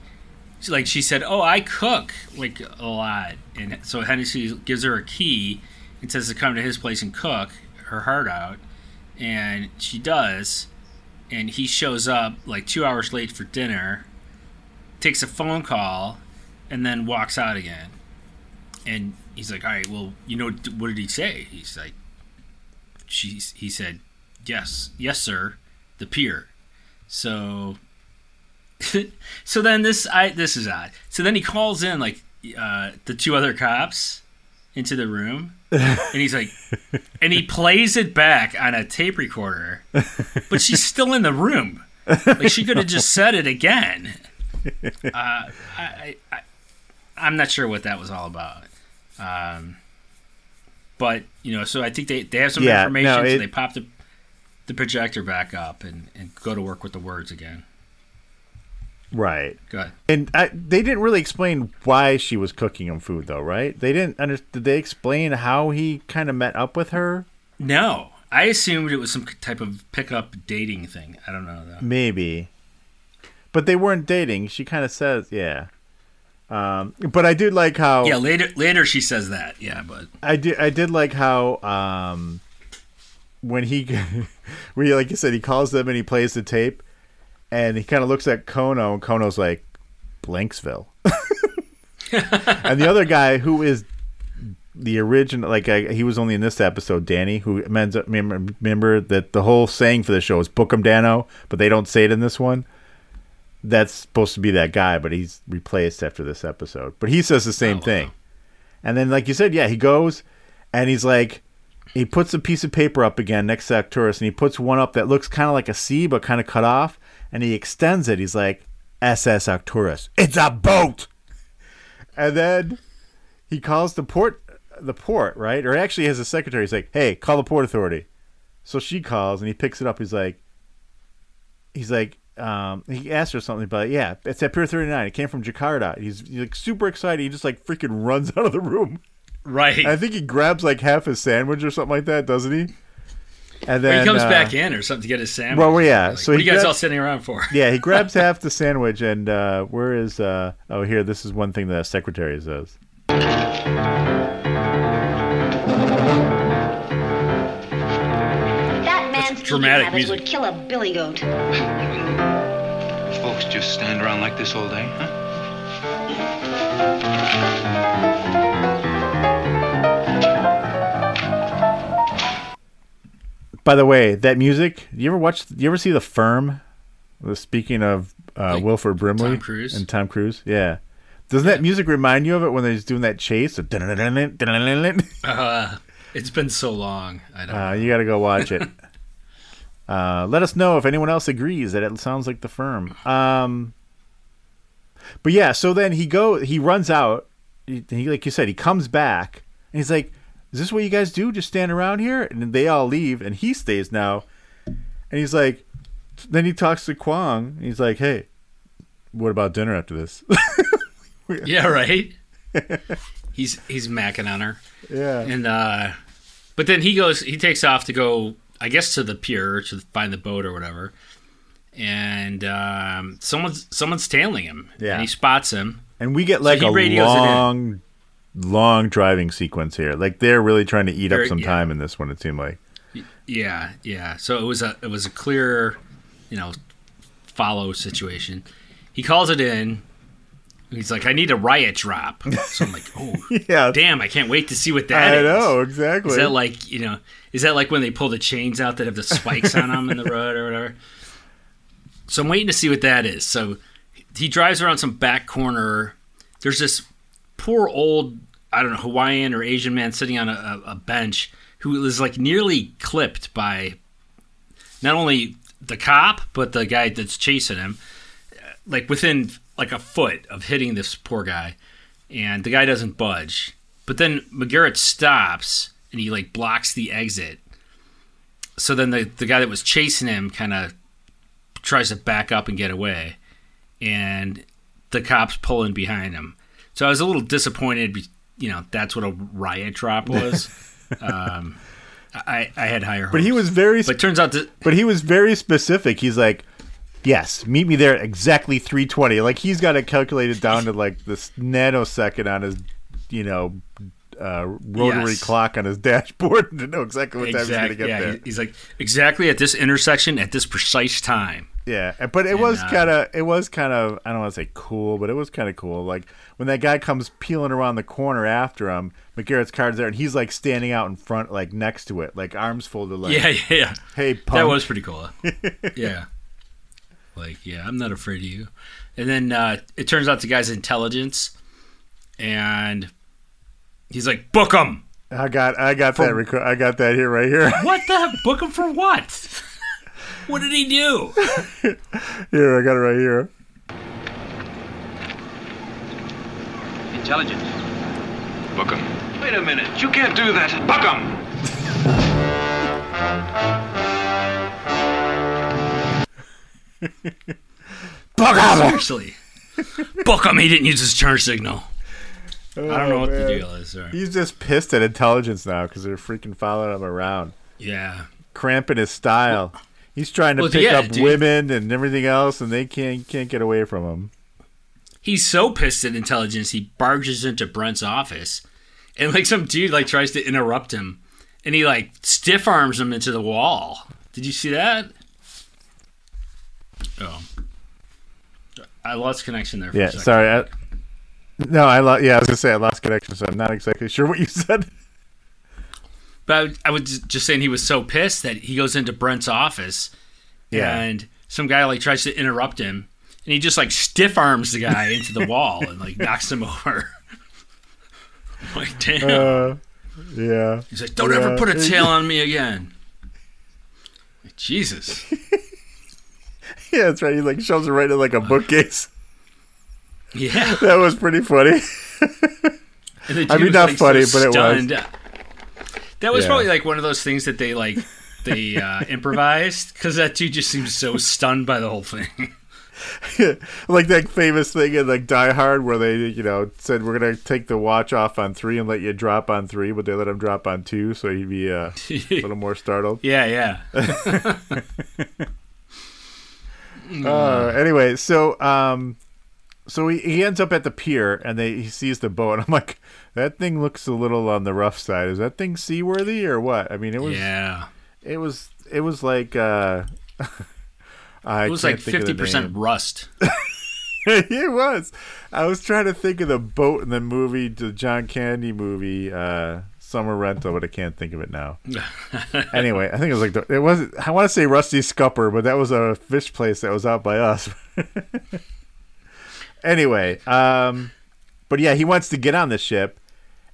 like she said, "Oh, I cook like a lot," and so Hennessy gives her a key and says to come to his place and cook her heart out, and she does, and he shows up like two hours late for dinner, takes a phone call, and then walks out again, and he's like, "All right, well, you know, what did he say?" He's like, "She's," he said, "Yes, yes, sir, the pier." So so then this I this is odd. So then he calls in like uh, the two other cops into the room, and he's like, and he plays it back on a tape recorder, but she's still in the room. Like she could have just said it again. Uh, I, I, I I'm not sure what that was all about. Um, but you know, so I think they, they have some Yeah, information, no, so they pop the the projector back up and, and go to work with the words again. right. Go ahead. And I, they didn't really explain why she was cooking him food, though, right? They didn't. Under, did they explain how he kind of met up with her? No, I assumed it was some type of pickup dating thing. I don't know though. Maybe, but they weren't dating. She kind of says, "Yeah." Um, but I did like how Yeah, later later she says that. Yeah, but I did. I did like how um, when he, when he, like you said, he calls them and he plays the tape, and he kind of looks at Kono, and Kono's like, Blanksville, and the other guy who is the original, like I, he was only in this episode, Danny, who remember, remember that the whole saying for the show is "Book 'em Danno," but they don't say it in this one. That's supposed to be that guy, but he's replaced after this episode. But he says the oh, same Oh, wow. thing. And then, like you said, yeah, he goes and he's like, he puts a piece of paper up again next to Arcturus, and he puts one up that looks kind of like a C, but kind of cut off, and he extends it. He's like, SS Arcturus. It's a boat! And then he calls the port, the port, right? Or actually, has a secretary. He's like, hey, call the port authority. So she calls, and he picks it up. He's like, he's like, um, he asked her something but yeah, it's at Pier 39. It came from Jakarta. He's, he's like super excited. He just like freaking runs out of the room. Right. I think he grabs like half his sandwich or something like that, doesn't he? And Or then he comes uh, back in or something to get his sandwich. Well, yeah, Like, so what are he you guys grabs- all sitting around for? Yeah, he grabs half the sandwich, and uh, where is? Uh, oh, here. This is one thing the secretary says. That man's dramatic music. would kill a billy goat. Folks just stand around like this all day, huh? By the way, that music. You ever watch? You ever see the Firm? Speaking of uh, Like Wilford Brimley Tom Cruise? and Tom Cruise. Yeah. Doesn't that music remind you of it when they're doing that chase? Uh, Uh, it's been so long. I don't. Uh, you got to go watch it. Uh, let us know if anyone else agrees that it sounds like the firm. Um, but yeah, so then he go, he runs out. He, he- like you said, he comes back and he's like, "Is this what you guys do? Just stand around here?" And they all leave, and he stays now. And he's like, then he talks to Kwong. And he's like, "Hey, what about dinner after this?" yeah, right. he's he's macking on her, yeah, and uh, but then he goes. He takes off to go. I guess to the pier to find the boat or whatever. And um, someone's someone's tailing him. Yeah. And he spots him. and we get like he a long, long driving sequence here. Like they're really trying to eat up some yeah. time in this one. It seemed like. Yeah, yeah. So it was a it was a clear, you know, follow situation. He calls it in. He's like, I need a riot drop. So I'm like, oh, Yeah, damn! I can't wait to see what that I is. know exactly. Is that like you know? Is that like when they pull the chains out that have the spikes on them in the road or whatever? So I'm waiting to see what that is. So he drives around some back corner. There's this poor old I don't know Hawaiian or Asian man sitting on a, a, a bench who is like nearly clipped by not only the cop but the guy that's chasing him, like within like a foot of hitting this poor guy, and the guy doesn't budge. But then McGarrett stops and he like blocks the exit. So then the the guy that was chasing him kind of tries to back up and get away, and the cops pulling behind him. So I was a little disappointed. You know, that's what a riot drop was. um, I I had higher hopes. but he was very. But it turns out that but he was very specific. He's like, "Yes, meet me there at exactly 320." Like he's got it calculated down to like this nanosecond on his, you know, uh, rotary Yes. clock on his dashboard to know exactly what time he's going to get yeah, there. he- he's like exactly at this intersection at this precise time. Yeah, but it was uh, kind of it was kind of I don't want to say cool, but it was kind of cool. Like when that guy comes peeling around the corner after him, McGarrett's car's there, and he's like standing out in front, like next to it, like arms folded, like yeah, yeah, yeah. "Hey, punk." That was pretty cool. yeah. Like, yeah, I'm not afraid of you. And then uh, it turns out the guy's intelligence, and he's like, book him. I got I got that reco- I got that here right here. What the? book him for what? what did he do? here, I got it right here. Intelligence. Book him. Wait a minute. You can't do that. Buck 'em! Seriously. book him. He didn't use his turn signal. Oh, I don't know what the Oh, deal is there. He's just pissed at intelligence now because they're freaking following him around, Yeah. cramping his style. He's trying to Well, pick yeah, up dude. women and everything else, and they can't can't get away from him. he's so pissed at intelligence he barges into Brent's office and like some dude like tries to interrupt him and he like stiff arms him into the wall. Did you see that? Oh. I lost connection there for Yeah, a second. sorry. I, no, I lo- yeah, I was gonna say I lost connection, so I'm not exactly sure what you said. But I, I was just saying he was so pissed that he goes into Brent's office Yeah. and some guy like tries to interrupt him and he just like stiff arms the guy into the wall and like knocks him over. Like damn. Uh, Yeah. He's like, "Don't Yeah. ever put a tail on me again." Like, Jesus. Yeah, that's right. He like shoves it right in like a bookcase. Yeah. That was pretty funny. I mean, not like, funny, so but it was. That was Yeah. probably like one of those things that they like they uh, improvised because that dude just seems so stunned by the whole thing. like that famous thing in like Die Hard where they, you know, said we're gonna take the watch off on three and let you drop on three, but they let him drop on two, so he'd be uh, a little more startled. yeah, yeah. Uh, anyway, so um, so he, he ends up at the pier and they he sees the boat. And I'm like, that thing looks a little on the rough side. Is that thing seaworthy or what? I mean, it was yeah. it was it was like uh, I It was like think of the fifty percent rust. it was. I was trying to think of the boat in the movie, the John Candy movie, uh, Summer Rental, but I can't think of it now. anyway, I think it was like the, it was. I want to say Rusty Scupper, but that was a fish place that was out by us. anyway, um, but yeah, he wants to get on the ship,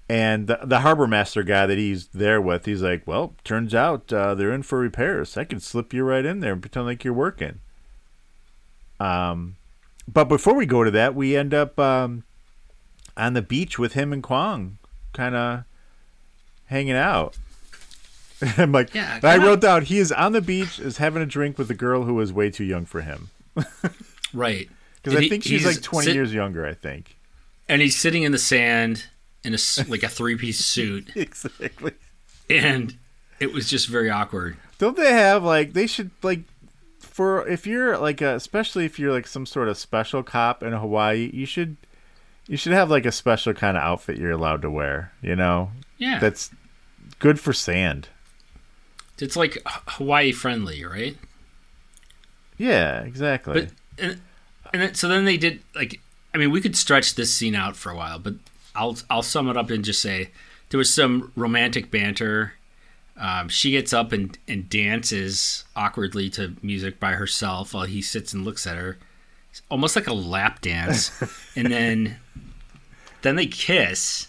and the, the harbor master guy that he's there with, he's like, "Well, turns out uh, they're in for repairs. I can slip you right in there and pretend like you're working." Um, but before we go to that, we end up um, on the beach with him and Kwong, kind of hanging out. I'm like, Yeah, I wrote down he is on the beach, is having a drink with a girl who is way too young for him. Right. Because I he- think she's like 20 sit- years younger, I think. And he's sitting in the sand in a like a three piece suit, Exactly. and it was just very awkward. Don't they have like they should like for if you're like a, especially if you're like some sort of special cop in Hawaii, you should you should have like a special kind of outfit you're allowed to wear, you know? Yeah. That's good for sand. It's like Hawaii friendly, right? Yeah, exactly. But and, and then, so then they did like I mean we could stretch this scene out for a while, but I'll I'll sum it up and just say there was some romantic banter. Um, she gets up and, and dances awkwardly to music by herself while he sits and looks at her, It's almost like a lap dance. and then then they kiss,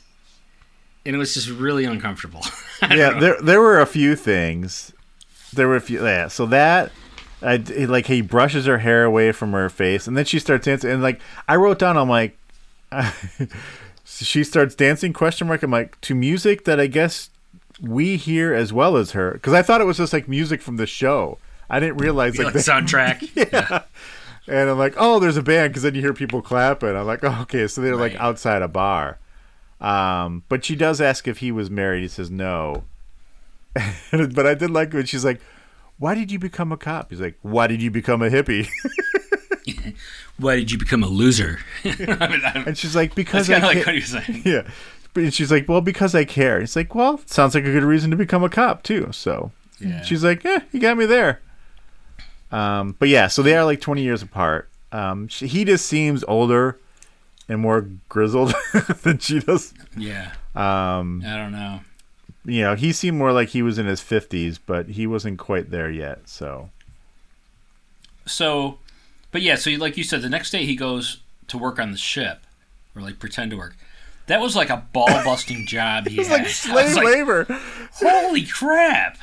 and it was just really uncomfortable. Yeah, know. there there were a few things. There were a few. Yeah, so that. I, like he brushes her hair away from her face, and then she starts dancing. And like I wrote down, I'm like, she starts dancing? Question mark. I'm like to music that I guess we hear as well as her, because I thought it was just like music from the show. I didn't realize like like, the, soundtrack. Yeah, and I'm like, oh, there's a band, because then you hear people clapping. I'm like, oh, okay, so they're like outside a bar. Um, but she does ask if he was married. He says no. but I did like when she's like, "Why did you become a cop?" He's like, "Why did you become a hippie?" Why did you become a loser? I mean, and she's like, "Because I like ca- what he was saying. yeah." But she's like, "Well, because I care." He's like, "Well, sounds like a good reason to become a cop too." So Yeah. she's like, "Yeah, you got me there." Um, but yeah, so they are like 20 years apart. Um, she, he just seems older and more grizzled than she does. Yeah. Um, I don't know. you know, he seemed more like he was in his 50s, but he wasn't quite there yet. So So, but yeah, so like you said, the next day he goes to work on the ship, or like pretend to work. That was like a ball busting job he it's had. like slave was like, labor. Holy crap!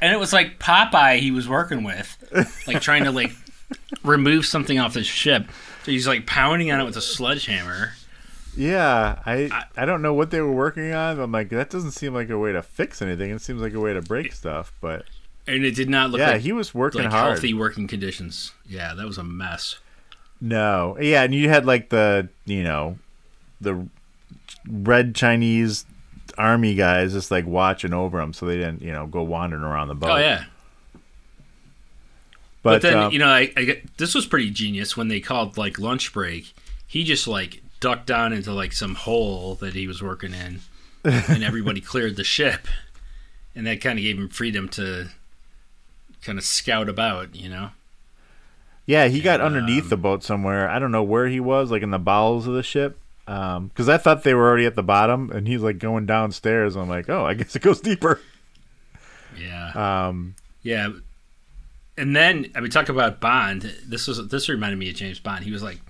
And it was like Popeye he was working with, like trying to like remove something off the ship. So he's like pounding on it with a sledgehammer. Yeah, I I don't know what they were working on. I'm like, that doesn't seem like a way to fix anything. It seems like a way to break stuff. But And it did not look yeah, like, he was working like hard. healthy working conditions. Yeah, that was a mess. No, yeah, and you had like the you know, the red Chinese army guys just like watching over them, so they didn't you know go wandering around the boat. Oh yeah. But, But, then um, you know, I, I get, this was pretty genius when they called like lunch break. He just like ducked down into like some hole that he was working in, and everybody cleared the ship, and that kind of gave him freedom to kind of scout about. You know, yeah, he got underneath um, the boat somewhere. I don't know where he was, like in the bowels of the ship. Because I thought they were already at the bottom, and he's like going downstairs. I'm like, oh, I guess it goes deeper. yeah, Um, yeah. And then I mean, talk about Bond. This was this reminded me of James Bond. He was like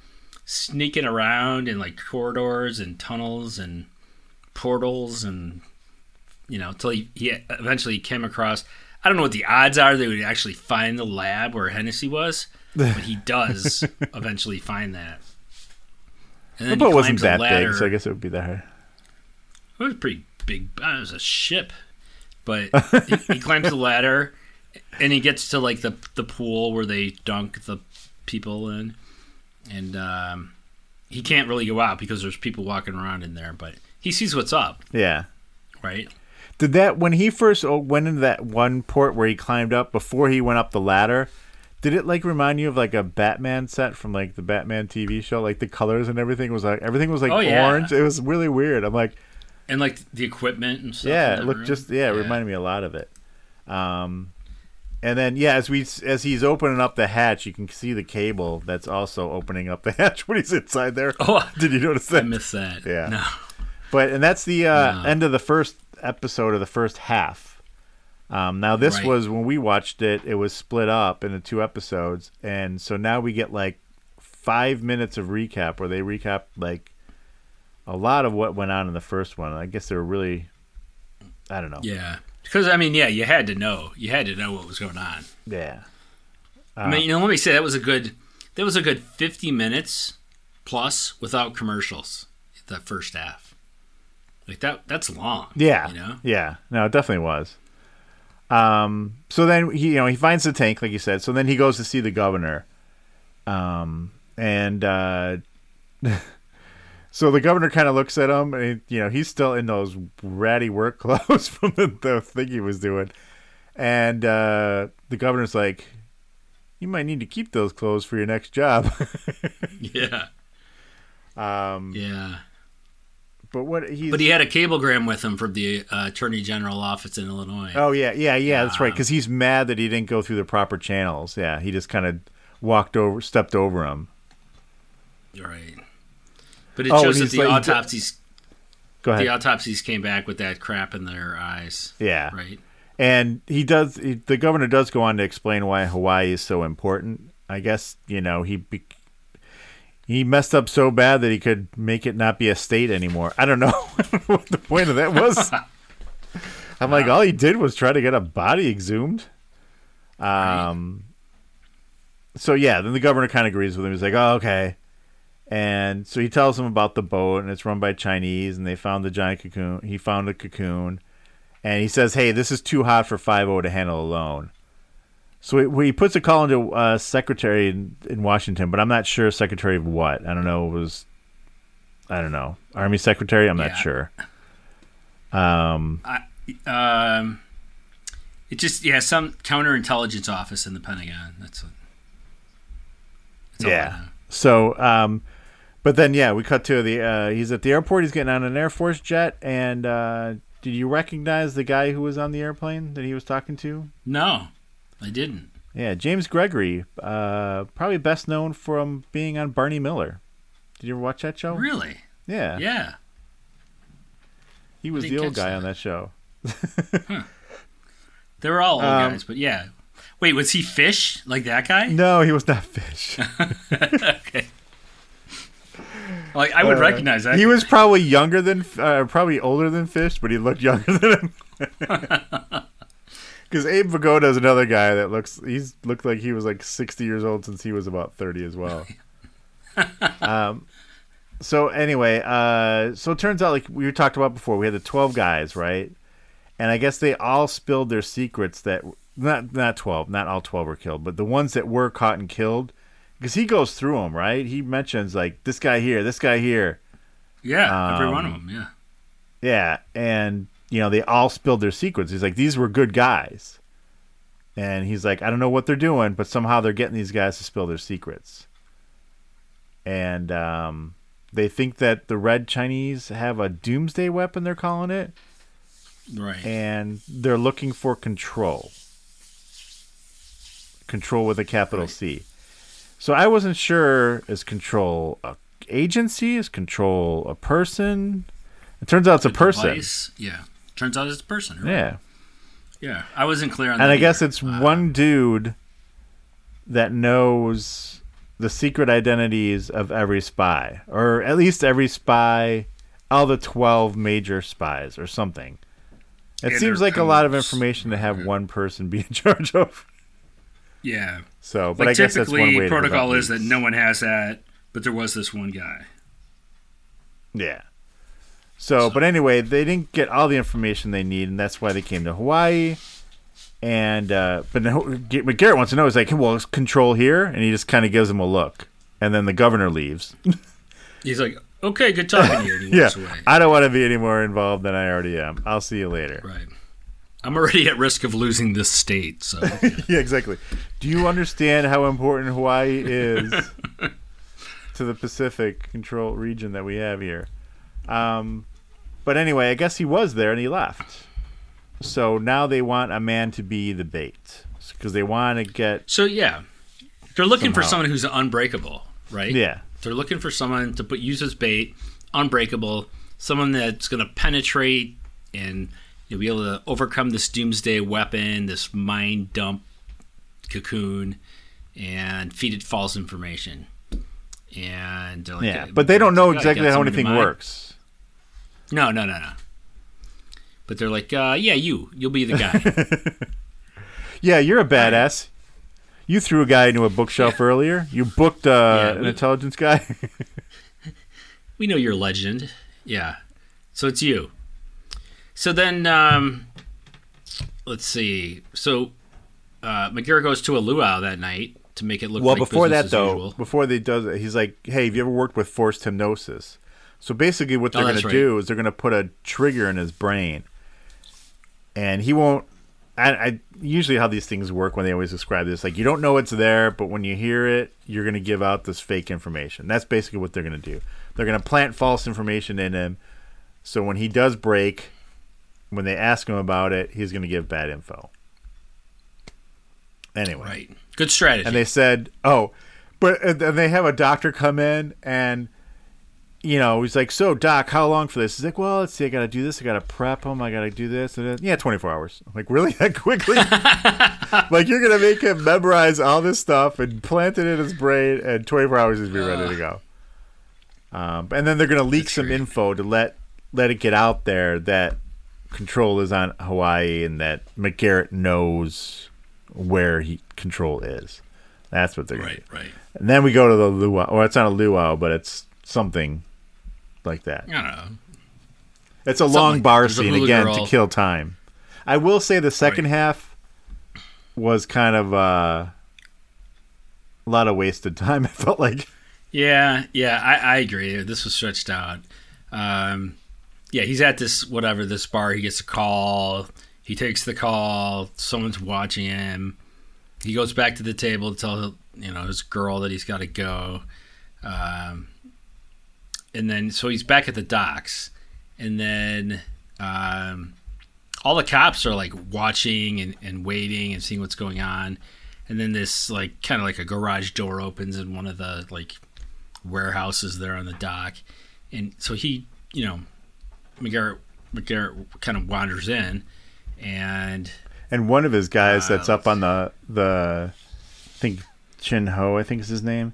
sneaking around in like corridors and tunnels and portals and you know, until he, he eventually came across. I don't know what the odds are they would actually find the lab where Hennessy was, but he does eventually find that. And The then boat he wasn't that big, so I guess it would be there. It was pretty big. It was a ship, but he, he climbs the ladder, and he gets to like the the pool where they dunk the people in, and um, he can't really go out because there's people walking around in there. But he sees what's up, Yeah. right? Did that when he first went into that one port where he climbed up before he went up the ladder? Did it like remind you of like a Batman set from like the Batman TV show? Like the colors and everything was like everything was like Oh, yeah. orange. It was really weird. I'm like, And like the equipment and stuff. yeah, it looked room. just yeah, it reminded me a lot of it. Um, and then yeah, as we as he's opening up the hatch, you can see the cable that's also opening up the hatch when he's inside there. Oh, Did you notice that? I missed that. Yeah. No. But and that's the uh, No. end of the first episode of the first half. Um, now this Right. was when we watched it. It was split up into two episodes, and so now we get like five minutes of recap where they recap like a lot of what went on in the first one. I guess they were really, I don't know. Yeah. Because I mean, yeah, you had to know. You had to know what was going on. Yeah. I mean, you know, let me say that was a good that was a good 50 minutes plus without commercials. The first half. Like that that's long. Yeah. You know? Yeah. No, it definitely was. Um. So then he, you know, he finds the tank, like you said. So then he goes to see the governor. Um. And uh, so the governor kind of looks at him, and you know, he's still in those ratty work clothes from the, the thing he was doing. And uh, the governor's like, "You might need to keep those clothes for your next job." Yeah. um. Yeah. But what he's But he had a cablegram with him from the uh, Attorney General office in Illinois. Oh yeah, yeah, yeah. That's right. Because he's mad that he didn't go through the proper channels. Yeah, he just kind of walked over, stepped over him. Right. But it Oh, shows that the like- autopsies Go ahead. the autopsies came back with that crap in their eyes. yeah, Right. and he does. He, the governor does go on to explain why Hawaii is so important. I guess you know he he messed up so bad that he could make it not be a state anymore. I don't know what the point of that was. I'm like, all he did was try to get a body exhumed. Um. So yeah, then the governor kind of agrees with him. He's like, "Oh, okay." And so he tells him about the boat, and it's run by Chinese, and they found the giant cocoon. He found a cocoon, and he says, "Hey, this is too hot for Five O to handle alone." So he, he puts a call into uh, secretary in, in Washington, but I'm not sure secretary of what. I don't know. It was, I don't know, army secretary. I'm Yeah. not sure. Um, Um, it just yeah, some counterintelligence office in the Pentagon. That's, what, that's I Yeah. So, um, but then yeah, we cut to the. Uh, he's at the airport. He's getting on an Air Force jet, and uh, did you recognize the guy who was on the airplane that he was talking to? No, I didn't. Yeah, James Gregory, uh, probably best known from being on Barney Miller. Did you ever watch that show? Really? Yeah, Yeah. he was the old guy that. on that show. They were all old Um, guys, but yeah. Wait, was he fish like that guy? No, he was not Fish. okay. Like I would Uh, recognize that. He was probably younger than, uh, probably older than Fish, but he looked younger than him. Because Abe Vigoda is another guy that looks, he's looked like he was like 60 years old since he was about 30 as well. um, so anyway, uh, so it turns out like we talked about before, we had the 12 guys, right? And I guess they all spilled their secrets that not not 12, not all 12 were killed, but the ones that were caught and killed because he goes through them, right? He mentions like this guy here, this guy here. yeah, every one of um, them. Yeah. Yeah, and you know they all spilled their secrets. He's like, these were good guys, and he's like, I don't know what they're doing, but somehow they're getting these guys to spill their secrets. And um, they think that the Red Chinese have a doomsday weapon. They're calling it, Right. and they're looking for control. Control with a capital C. So I wasn't sure is control a agency? Is control a person? It turns out it's a person. Device, Yeah. Turns out it's a person. Right? Yeah. Yeah. I wasn't clear on that. And I guess it's Uh, one dude that knows the secret identities of every spy, or at least every spy, all the 12 major spies, or something. It seems like a lot of information to have one person be in charge of. Yeah. So, but Like I guess that's one typically, way. protocol is that no one has that, but there was this one guy. Yeah. So, but anyway, they didn't get all the information they need, and that's why they came to Hawaii. And uh, but now, what Garrett wants to know is like, well, control here, and he just kind of gives him a look, and then the governor leaves. He's like, "Okay, good talking to you." Yeah. I don't want to be any more involved than I already am. I'll see you later. Right. I'm already at risk of losing this state, so yeah, exactly. Do you understand how important Hawaii is to the Pacific control region that we have here? Um, but anyway, I guess he was there and he left. So now they want a man to be the bait because they want to get so yeah, they're looking for someone who's unbreakable, right? yeah They're looking for someone to put use as bait, unbreakable, someone that's going to penetrate and you'll be able to overcome this doomsday weapon, this mind dump cocoon, and feed it false information. And like, yeah, "Uh, but they don't know you got exactly how anything works. No, no, no, no. But they're like, uh, yeah, you, you'll be the guy. Yeah, you're a badass. You threw a guy into a bookshelf earlier. You booked uh, Yeah, an intelligence guy. we know you're a legend. Yeah. So it's you. So then, um, let's see. So uh, goes to a luau that night to make it look well, like before that though, usual. before they does it, he's like, "Hey, have you ever worked with forced hypnosis?" So basically, what Oh, they're going that's to do is they're going to put a trigger in his brain, and he won't. I, I usually how these things work when they always describe this, like you don't know it's there, but when you hear it, you're going to give out this fake information. That's basically what they're going to do. They're going to plant false information in him, so when he does break, when they ask him about it, he's going to give bad info. Anyway, Right. Good strategy. and they said, "Oh, but and they have a doctor come in and." You know, he's like, "So, doc, how long for this?" He's like, "Well, let's see. I got to do this. I got to prep him. I got to do this." And then, yeah, twenty four hours. I'm like, really? That quickly? like, you're gonna make him memorize all this stuff and plant it in his brain, and twenty four hours he's be ready to go. Um, and then they're gonna leak That's some great. info to let let it get out there that control is on Hawaii and that McGarrett knows where he control is. That's what they're gonna right, do. right. And then we go to the luau. Or it's not a luau, but it's something like that. I don't know. It's a Something long like bar that. Scene again girl. to kill time. I will say the second Right. half was kind of uh, a lot of wasted time. I felt like Yeah, yeah, I, I agree. This was stretched out. Um, yeah, he's at this whatever this bar. He gets a call. He takes the call. Someone's watching him. He goes back to the table to tell you know his girl that he's got to go. Um, and then so he's back at the docks, and then um, all the cops are like watching and, and waiting and seeing what's going on. And then this like kind of like a garage door opens in one of the like warehouses there on the dock, and so he, you know, McGarrett McGarrett kind of wanders in, and and one of his guys Uh, that's up on the the I think Chin Ho, I think is his name,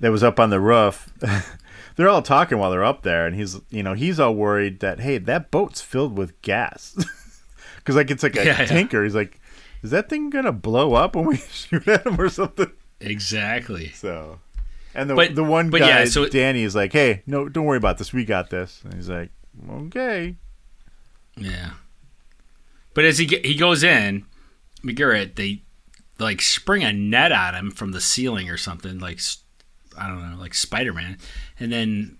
that was up on the roof. they're all talking while they're up there, and he's you know he's all worried that hey that boat's filled with gas because like it's like a Yeah, yeah. tanker. He's like, is that thing gonna blow up when we shoot at him or something? exactly. So, and the But- the one guy, yeah, so- Danny, is like, hey, no, don't worry about this. We got this. And he's like, okay. Yeah. But as he he goes in, McGarrett they like spring a net at him from the ceiling or something like I don't know like Spider Man, and then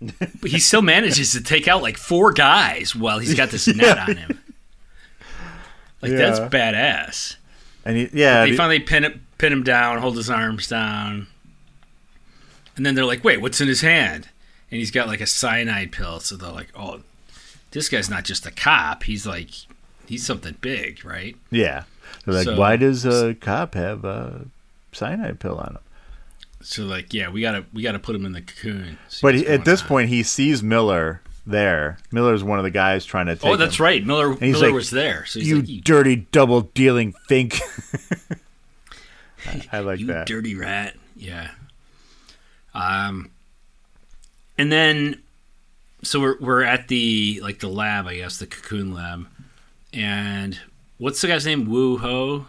he still manages to take out like four guys while he's got this net on him. Like that's badass. And he, yeah, They the- finally pin it, pin him down, hold his arms down, and then they're like, "Wait, what's in his hand?" And he's got like a cyanide pill. So they're like, "Oh, this guy's not just a cop. He's like, he's something big, right?" yeah. They're like, So- why does a cop have a cyanide pill on him? So like, yeah, we gotta we gotta put him in the cocoon. But he, at this on. point, he sees Miller there. Miller's one of the guys trying to take oh, that's him. right. Miller Miller like, was there. So he's You like, you, dirty double dealing fink. I, I like you that. dirty rat. Yeah. Um, and then, so we're we're at the like the lab, I guess, the cocoon lab, and what's the guy's name? Wu Ho.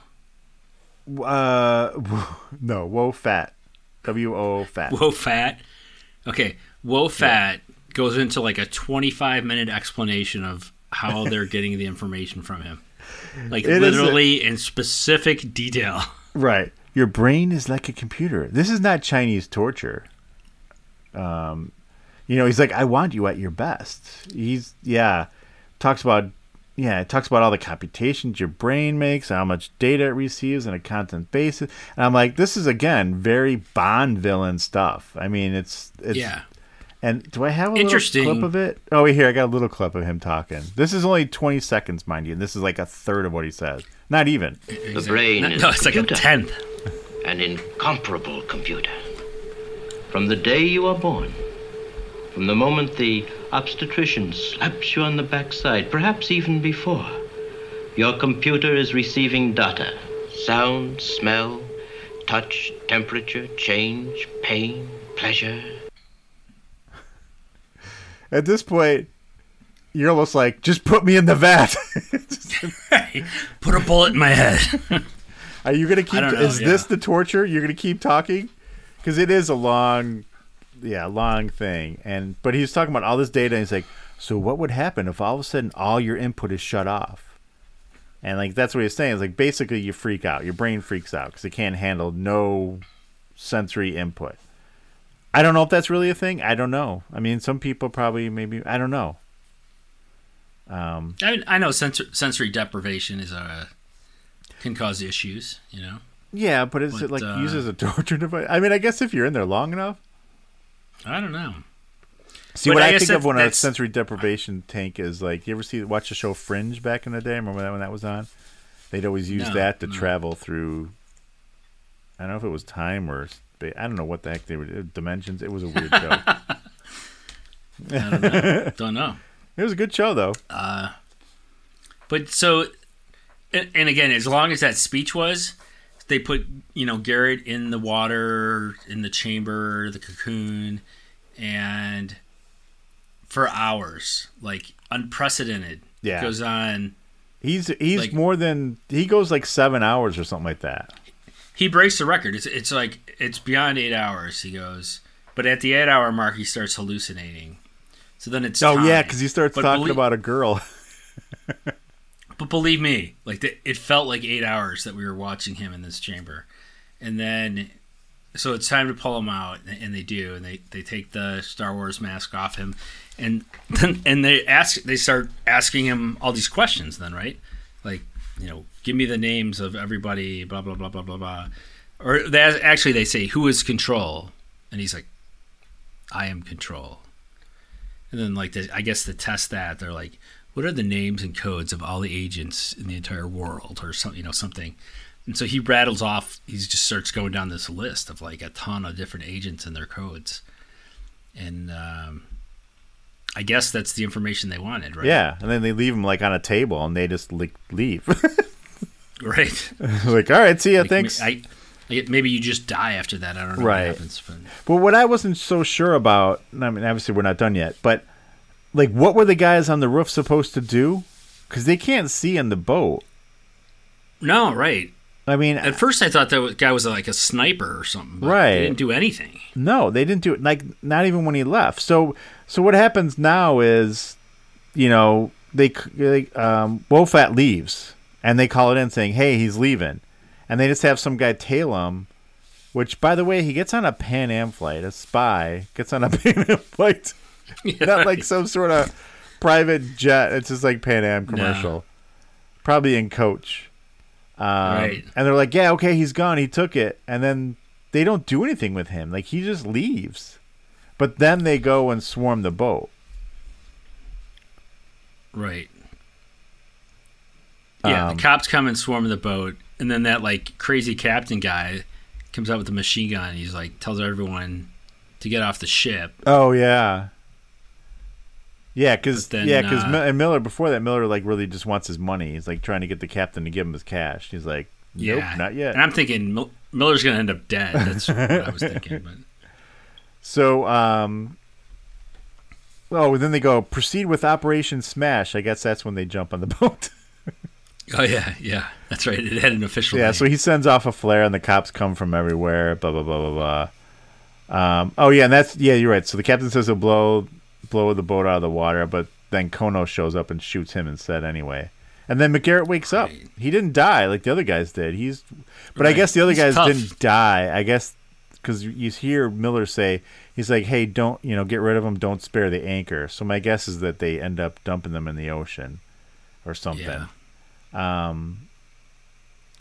Uh, no, whoa, fat. W O fat. Wo Fat. Okay, Wo Fat goes into like a 25 minute explanation of how they're getting the information from him. Like It is a- literally in specific detail. Right. Your brain is like a computer. This is not Chinese torture. Um, you know, he's like, I want you at your best. He's yeah, talks about yeah, it talks about all the computations your brain makes, how much data it receives on a constant basis. And I'm like, this is again very Bond villain stuff. I mean, it's it's yeah. And do I have a Interesting. little clip of it? Oh, wait, here I got a little clip of him talking. This is only 20 seconds, mind you, and this is like a third of what he says. Not even. The brain No, is no, a it's like a tenth. an incomparable computer. From the day you are born, from the moment the obstetrician slaps you on the backside, perhaps even before, your computer is receiving data sound, smell, touch, temperature, change, pain, pleasure. At this point, you're almost like, just put me in the vat. Put a bullet in my head. Are you going to keep? know, is this the torture? You're going to keep talking? Because it is a long, yeah, long thing. And but he's talking about all this data. And he's like, so what would happen if all of a sudden all your input is shut off? And like that's what he's saying. Is like basically you freak out. Your brain freaks out because it can't handle no sensory input. I don't know if that's really a thing. I don't know. I mean, some people probably maybe I don't know. Um, I, I know sensor, sensory deprivation is a can cause issues. You know. yeah, but is it like uh, used as a torture device? I mean, I guess if you're in there long enough. I don't know. See But what I I, think that- of when a sensory deprivation tank is like. You ever see watch the show Fringe back in the day? Remember that when that was on? They'd always use No, that to no. travel through. I don't know if it was time or I don't know what the heck they were uh, dimensions. It was a weird show. I don't know. don't know. it was a good show though. Uh, but so, and again, as long as that speech was, they put you know Garrett in the water, in the chamber, the cocoon, and for hours, like unprecedented. Yeah. goes on. He's he's Like- more than he goes like seven hours or something like that. He breaks the record. It's it's like it's beyond eight hours. He goes, but at the eight hour mark, he starts hallucinating. So then it's Oh yeah, because he starts But talking about a girl. But believe me, like the, it felt like eight hours that we were watching him in this chamber, and then so it's time to pull him out, and they do, and they they take the Star Wars mask off him, and then and they ask they start asking him all these questions. Then right, like you know, give me the names of everybody, blah blah blah blah blah blah, or they actually they say who is control, and he's like, I am control. And then, like, the, I guess to test that, they're like, "What are the names and codes of all the agents in the entire world, or something, you know, something." And so he rattles off. He just starts going down this list of like a ton of different agents and their codes, and um, I guess that's the information they wanted, right? Yeah, and then they leave him like on a table, and they just like leave. right. like, all right, see ya, Like, thanks. I, I, maybe you just die after that. I don't know Right. what happens, but But what I wasn't so sure about, I mean, obviously we're not done yet, but like, what were the guys on the roof supposed to do? Because they can't see in the boat. no, right. I mean, At first, I thought that guy was like a sniper or something. But Right. They didn't do anything. no, they didn't do it. Like, not even when he left. So, so what happens now is, you know, they, they um, Wo Fat leaves, and they call it in saying, "Hey, he's leaving," and they just have some guy tail him. Which, by the way, he gets on a Pan Am flight. A spy gets on a Pan Am flight. not like some sort of private jet. It's just like Pan Am commercial, probably in coach. Um, Right. And they're like, "Yeah, okay, he's gone. He took it." And then they don't do anything with him. Like he just leaves. But then they go and swarm the boat. Right. Yeah, Um, the cops come and swarm the boat, and then that like crazy captain guy comes out with a machine gun. And he's like tells everyone to get off the ship. Oh yeah. Yeah, because yeah, because uh, and Miller before that Miller like really just wants his money. He's like trying to get the captain to give him his cash. He's like, nope, yeah, not yet. And I'm thinking Mil- Miller's gonna end up dead. That's what I was thinking. But So, um, oh, then they go proceed with Operation Smash. I guess that's when they jump on the boat. Oh yeah, yeah, that's right. It had an official. Yeah, name. so he sends off a flare, and the cops come from everywhere. Blah blah blah blah blah. Um, oh yeah, and that's yeah, you're right. So the captain says he'll blow blow the boat out of the water, but then Kono shows up and shoots him instead anyway. And then McGarrett wakes up. Right. He didn't die like the other guys did. He's, but I guess the other He's guys tough. didn't die. I guess because you hear Miller say he's like, "Hey, don't you know, get rid of them. Don't spare the anchor." So my guess is that they end up dumping them in the ocean or something. yeah. Um,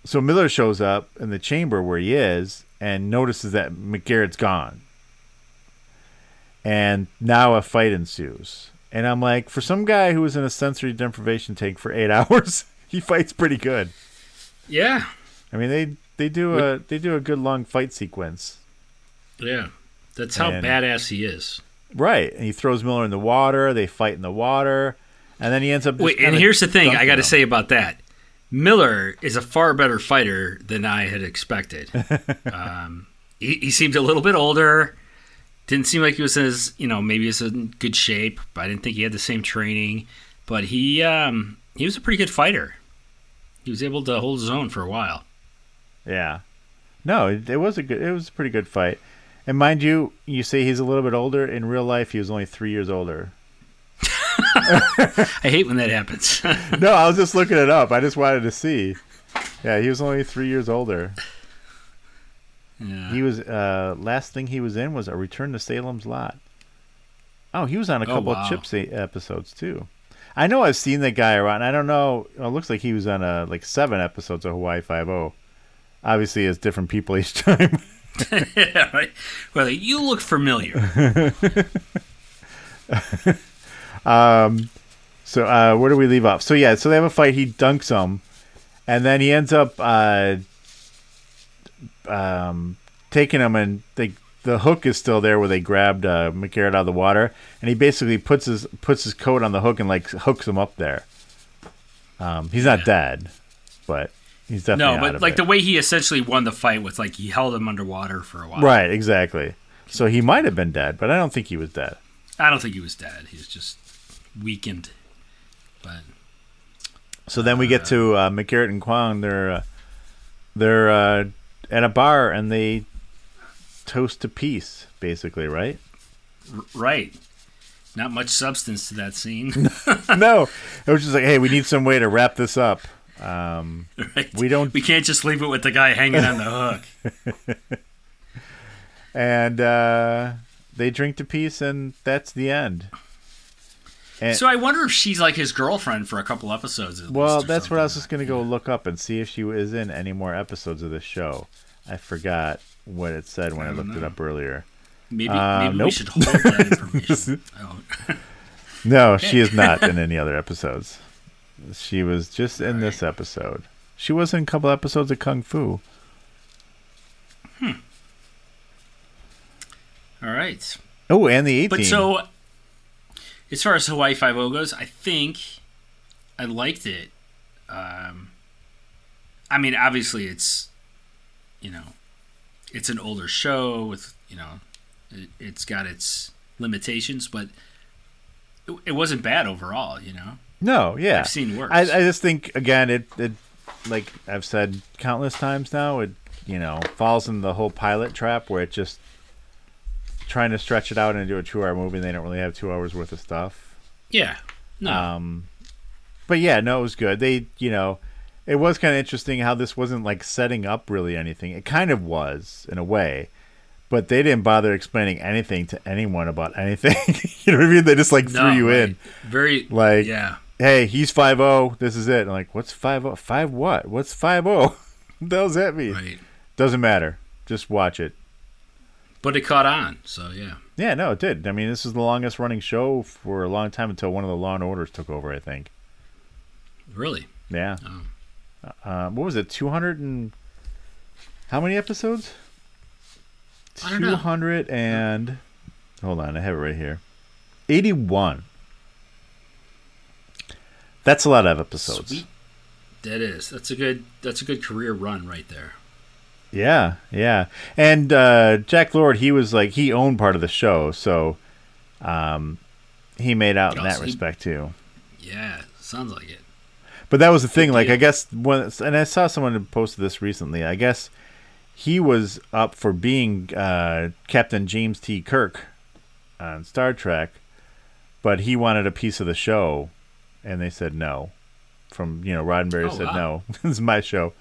so Miller shows up in the chamber where he is and notices that McGarrett's gone. And now a fight ensues. And I'm like, for some guy who was in a sensory deprivation tank for eight hours, he fights pretty good. Yeah, I mean, they they do a they do a good long fight sequence, yeah. That's how And- badass he is. right? And he throws Miller in the water. They fight in the water, and then he ends up. Just Wait, and here's the thing I got to him. say about that. Miller is a far better fighter than I had expected. um, he, he seemed a little bit older. Didn't seem like he was as you know maybe he was in good shape. But I didn't think he had the same training. But he um, he was a pretty good fighter. He was able to hold his own for a while. Yeah. No, it, it was a good. It was a pretty good fight. And mind you, you say he's a little bit older. In real life, he was only three years older. I hate when that happens. No, I was just looking it up. I just wanted to see. Yeah, he was only three years older. Yeah. He was. Uh, last thing he was in was a Return to Salem's Lot. Oh, he was on a Oh, couple wow. of Chips episodes too. I know I've seen that guy around. I don't know. It looks like he was on a like seven episodes of Hawaii Five O. Obviously, it's different people each time. yeah, right. Well, you look familiar. Um, so uh, where do we leave off? So yeah, so they have a fight. He dunks him, and then he ends up uh, um, taking him, and they, the hook is still there where they grabbed uh, McGarrett out of the water, and he basically puts his puts his coat on the hook and like hooks him up there. Um, he's not dead, but he's definitely No, but like it. the way he essentially won the fight was like he held him underwater for a while. right, exactly. So he might have been dead, but I don't think he was dead. I don't think he was dead. He was just weakened. But So then we get to uh, McGarrett and Kwong. They're uh, they're uh, at a bar and they toast to peace, basically, right? r- right, not much substance to that scene. no, it was just like, hey, we need some way to wrap this up. Um, right? We don't- We can't just leave it with the guy hanging on the hook. and uh, they drink to peace, and that's the end. And, So I wonder if she's like his girlfriend for a couple episodes. at well, that's what I was just gonna go look up and see if she is in any more episodes of this show. I forgot what it said when I, I looked it up earlier. Maybe, Uh, maybe we should hold that information. oh. No, she is not in any other episodes. She was just in this episode. She was in a couple episodes of Kung Fu. Hmm. All right. Oh, and the 18. But so, as far as Hawaii Five O goes, I think I liked it. Um, I mean, obviously, it's you know, it's an older show with you know, it, it's got its limitations, but it, it wasn't bad overall. You know, no, yeah. I've seen worse. I, I just think again, it, it like I've said countless times now, it you know falls in the whole pilot trap where it just trying to stretch it out and do a two-hour movie. and They don't really have two hours worth of stuff. yeah, no, Um, but yeah, no, it was good. They, you know, it was kind of interesting how this wasn't like setting up really anything. It kind of was in a way, but they didn't bother explaining anything to anyone about anything. you know what I mean? They just like no, threw you right. in. Very Like, yeah. hey, he's five zero. This is it. And like, what's five zero? Five what? What's five zero? What the hell's that mean? Right. Doesn't matter. Just watch it. But it caught on, so yeah. Yeah, no, it did. I mean, this is the longest running show for a long time until one of the Law and Orders took over. I think. Really? Yeah. Oh. Uh, what was it? Two hundred and how many episodes? Two hundred and hold on, I have it right here. Eighty-one. That's a lot of episodes. Sweet. That is. That's a good. That's a good career run right there. Yeah, yeah. And uh, Jack Lord, he was like he owned part of the show, so um, he made out in that he- respect too. Yeah, sounds like it. But that was the thing. Like I guess when and I saw someone who posted this recently. I guess he was up for being uh, Captain James T. Kirk on Star Trek, but he wanted a piece of the show, and they said no. From you know, Roddenberry Oh, said wow. no. this is my show,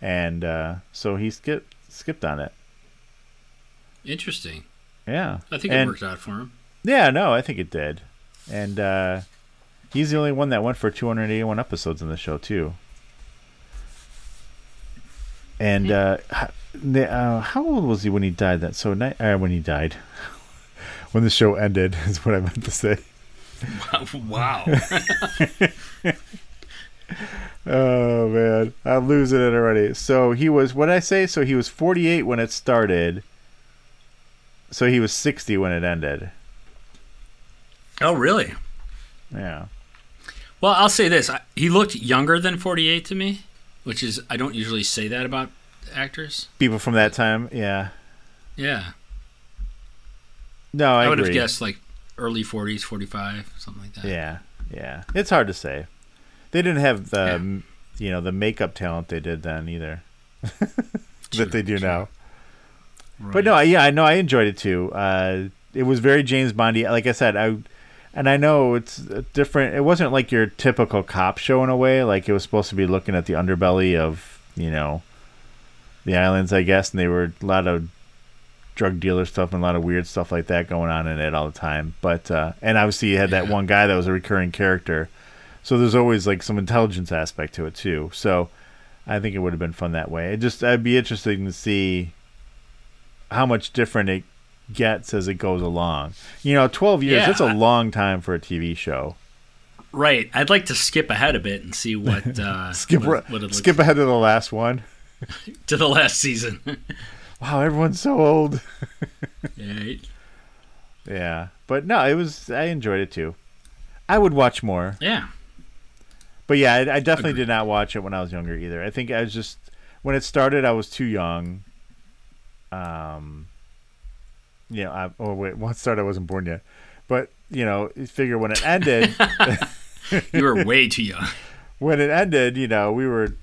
and uh, so he skipped skipped on it. Interesting. Yeah, I think And- it worked out for him. Yeah, no, I think it did. And uh, he's the only one that went for 281 episodes in the show, too. And uh, uh, how old was he when he died? That so ni- uh, when he died, when the show ended is what I meant to say. wow. Oh man, I'm losing it already. So he was what I say? So he was 48 when it started. So he was 60 when it ended. oh, really? Yeah. Well, I'll say this: I- he looked younger than 48 to me, which is I don't usually say that about actors. People from that time, yeah. Yeah, No, I, I, would have guessed like early 40s, 45, something like that. Yeah, yeah. It's hard to say. They didn't have the, Yeah. you know, the makeup talent they did then either. That they do true. now. Right. But no, yeah, I know I enjoyed it too. Uh, it was very James Bondy. Like I said, I and I know it's a different. It wasn't like your typical cop show in a way. Like it was supposed to be looking at the underbelly of you know the islands, I guess, and they were a lot of drug dealer stuff and a lot of weird stuff like that going on in it all the time. But uh, and obviously you had that Yeah. one guy that was a recurring character, so there's always like some intelligence aspect to it too. So I think it would have been fun that way. It just I'd be interesting to see how much different it gets as it goes along. You know, 12 years, Yeah, that's a long time for a TV show. right. I'd like to skip ahead a bit and see what uh, Skip what, what it looks skip ahead to the last one. to the last season. Wow, everyone's so old. yeah, Yeah. But no, it was I enjoyed it too. I would watch more. yeah. But yeah, I, I definitely Agreed. did not watch it when I was younger either. I think I was just when it started, I was too young. Um, you know, I, oh wait, once it started, I wasn't born yet. But you know, figure when it ended, You were way too young. when it ended, you know, we were,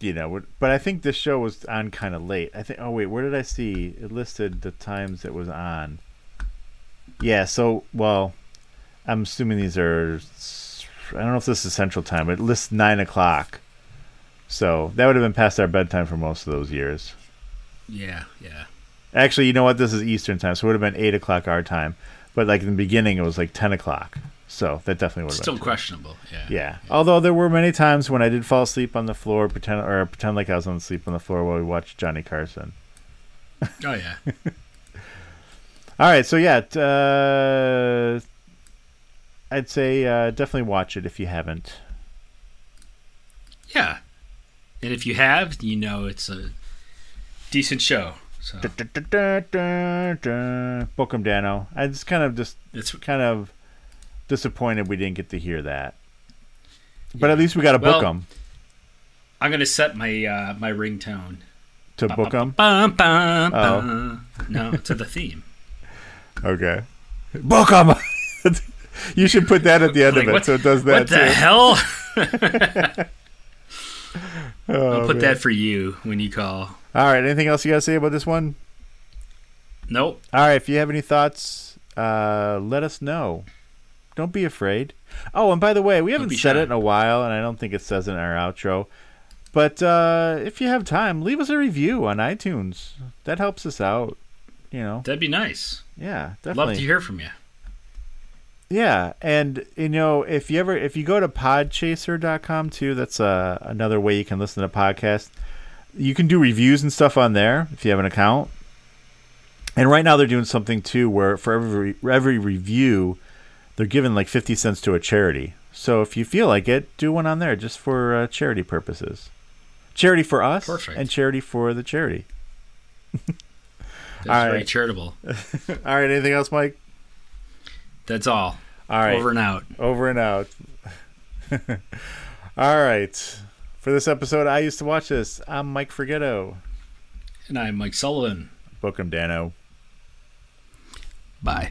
you know, but I think this show was on kind of late. I think. Oh wait, where did I see it listed the times it was on? Yeah. So well, I'm assuming these are. I don't know if this is Central Time, but it lists nine o'clock. So that would have been past our bedtime for most of those years. Yeah, yeah. Actually, you know what? This is Eastern time, so it would have been eight o'clock our time. But like in the beginning, it was like ten o'clock. So that definitely would have Still been. questionable. Yeah. Yeah. Although there were many times when I did fall asleep on the floor, pretend or pretend like I was on sleep on the floor while we watched Johnny Carson. Oh yeah. All right, so yeah, t- uh, I'd say uh, definitely watch it if you haven't. Yeah. And if you have, you know it's a decent show. So Bookum Danno. I just kind of just it's kind of disappointed we didn't get to hear that. But at least we got book Well- 'em I'm gonna set my uh, my ringtone. to book 'em. Bum, bum, Oh. No, to the theme. Okay. Book 'em. you should put that at the end Like, of it what- so it does that what the too. hell? Oh, I'll put man. that for you when you call. All right. Anything else you got to say about this one? Nope. All right. If you have any thoughts, uh, let us know. Don't be afraid. Oh, and by the way, we haven't said shy. it in a while, and I don't think it says it in our outro. But uh, if you have time, leave us a review on iTunes. That helps us out. You know, That'd be nice. yeah, definitely. Love to hear from you. Yeah, and you know, if you ever if you go to podchaser.com too, that's uh, another way you can listen to podcasts. You can do reviews and stuff on there if you have an account. And right now they're doing something too where for every every review they're giving like 50 cents to a charity. So if you feel like it, do one on there just for uh, charity purposes. Charity for us Perfect. and charity for the charity. That's All very right. charitable. All right, anything else, Mike? That's all. All right. Over and out. Over and out. All right. For this episode, I used to watch this. I'm Mike Forgetto. And I'm Mike Sullivan. Book 'em, Danno. Bye.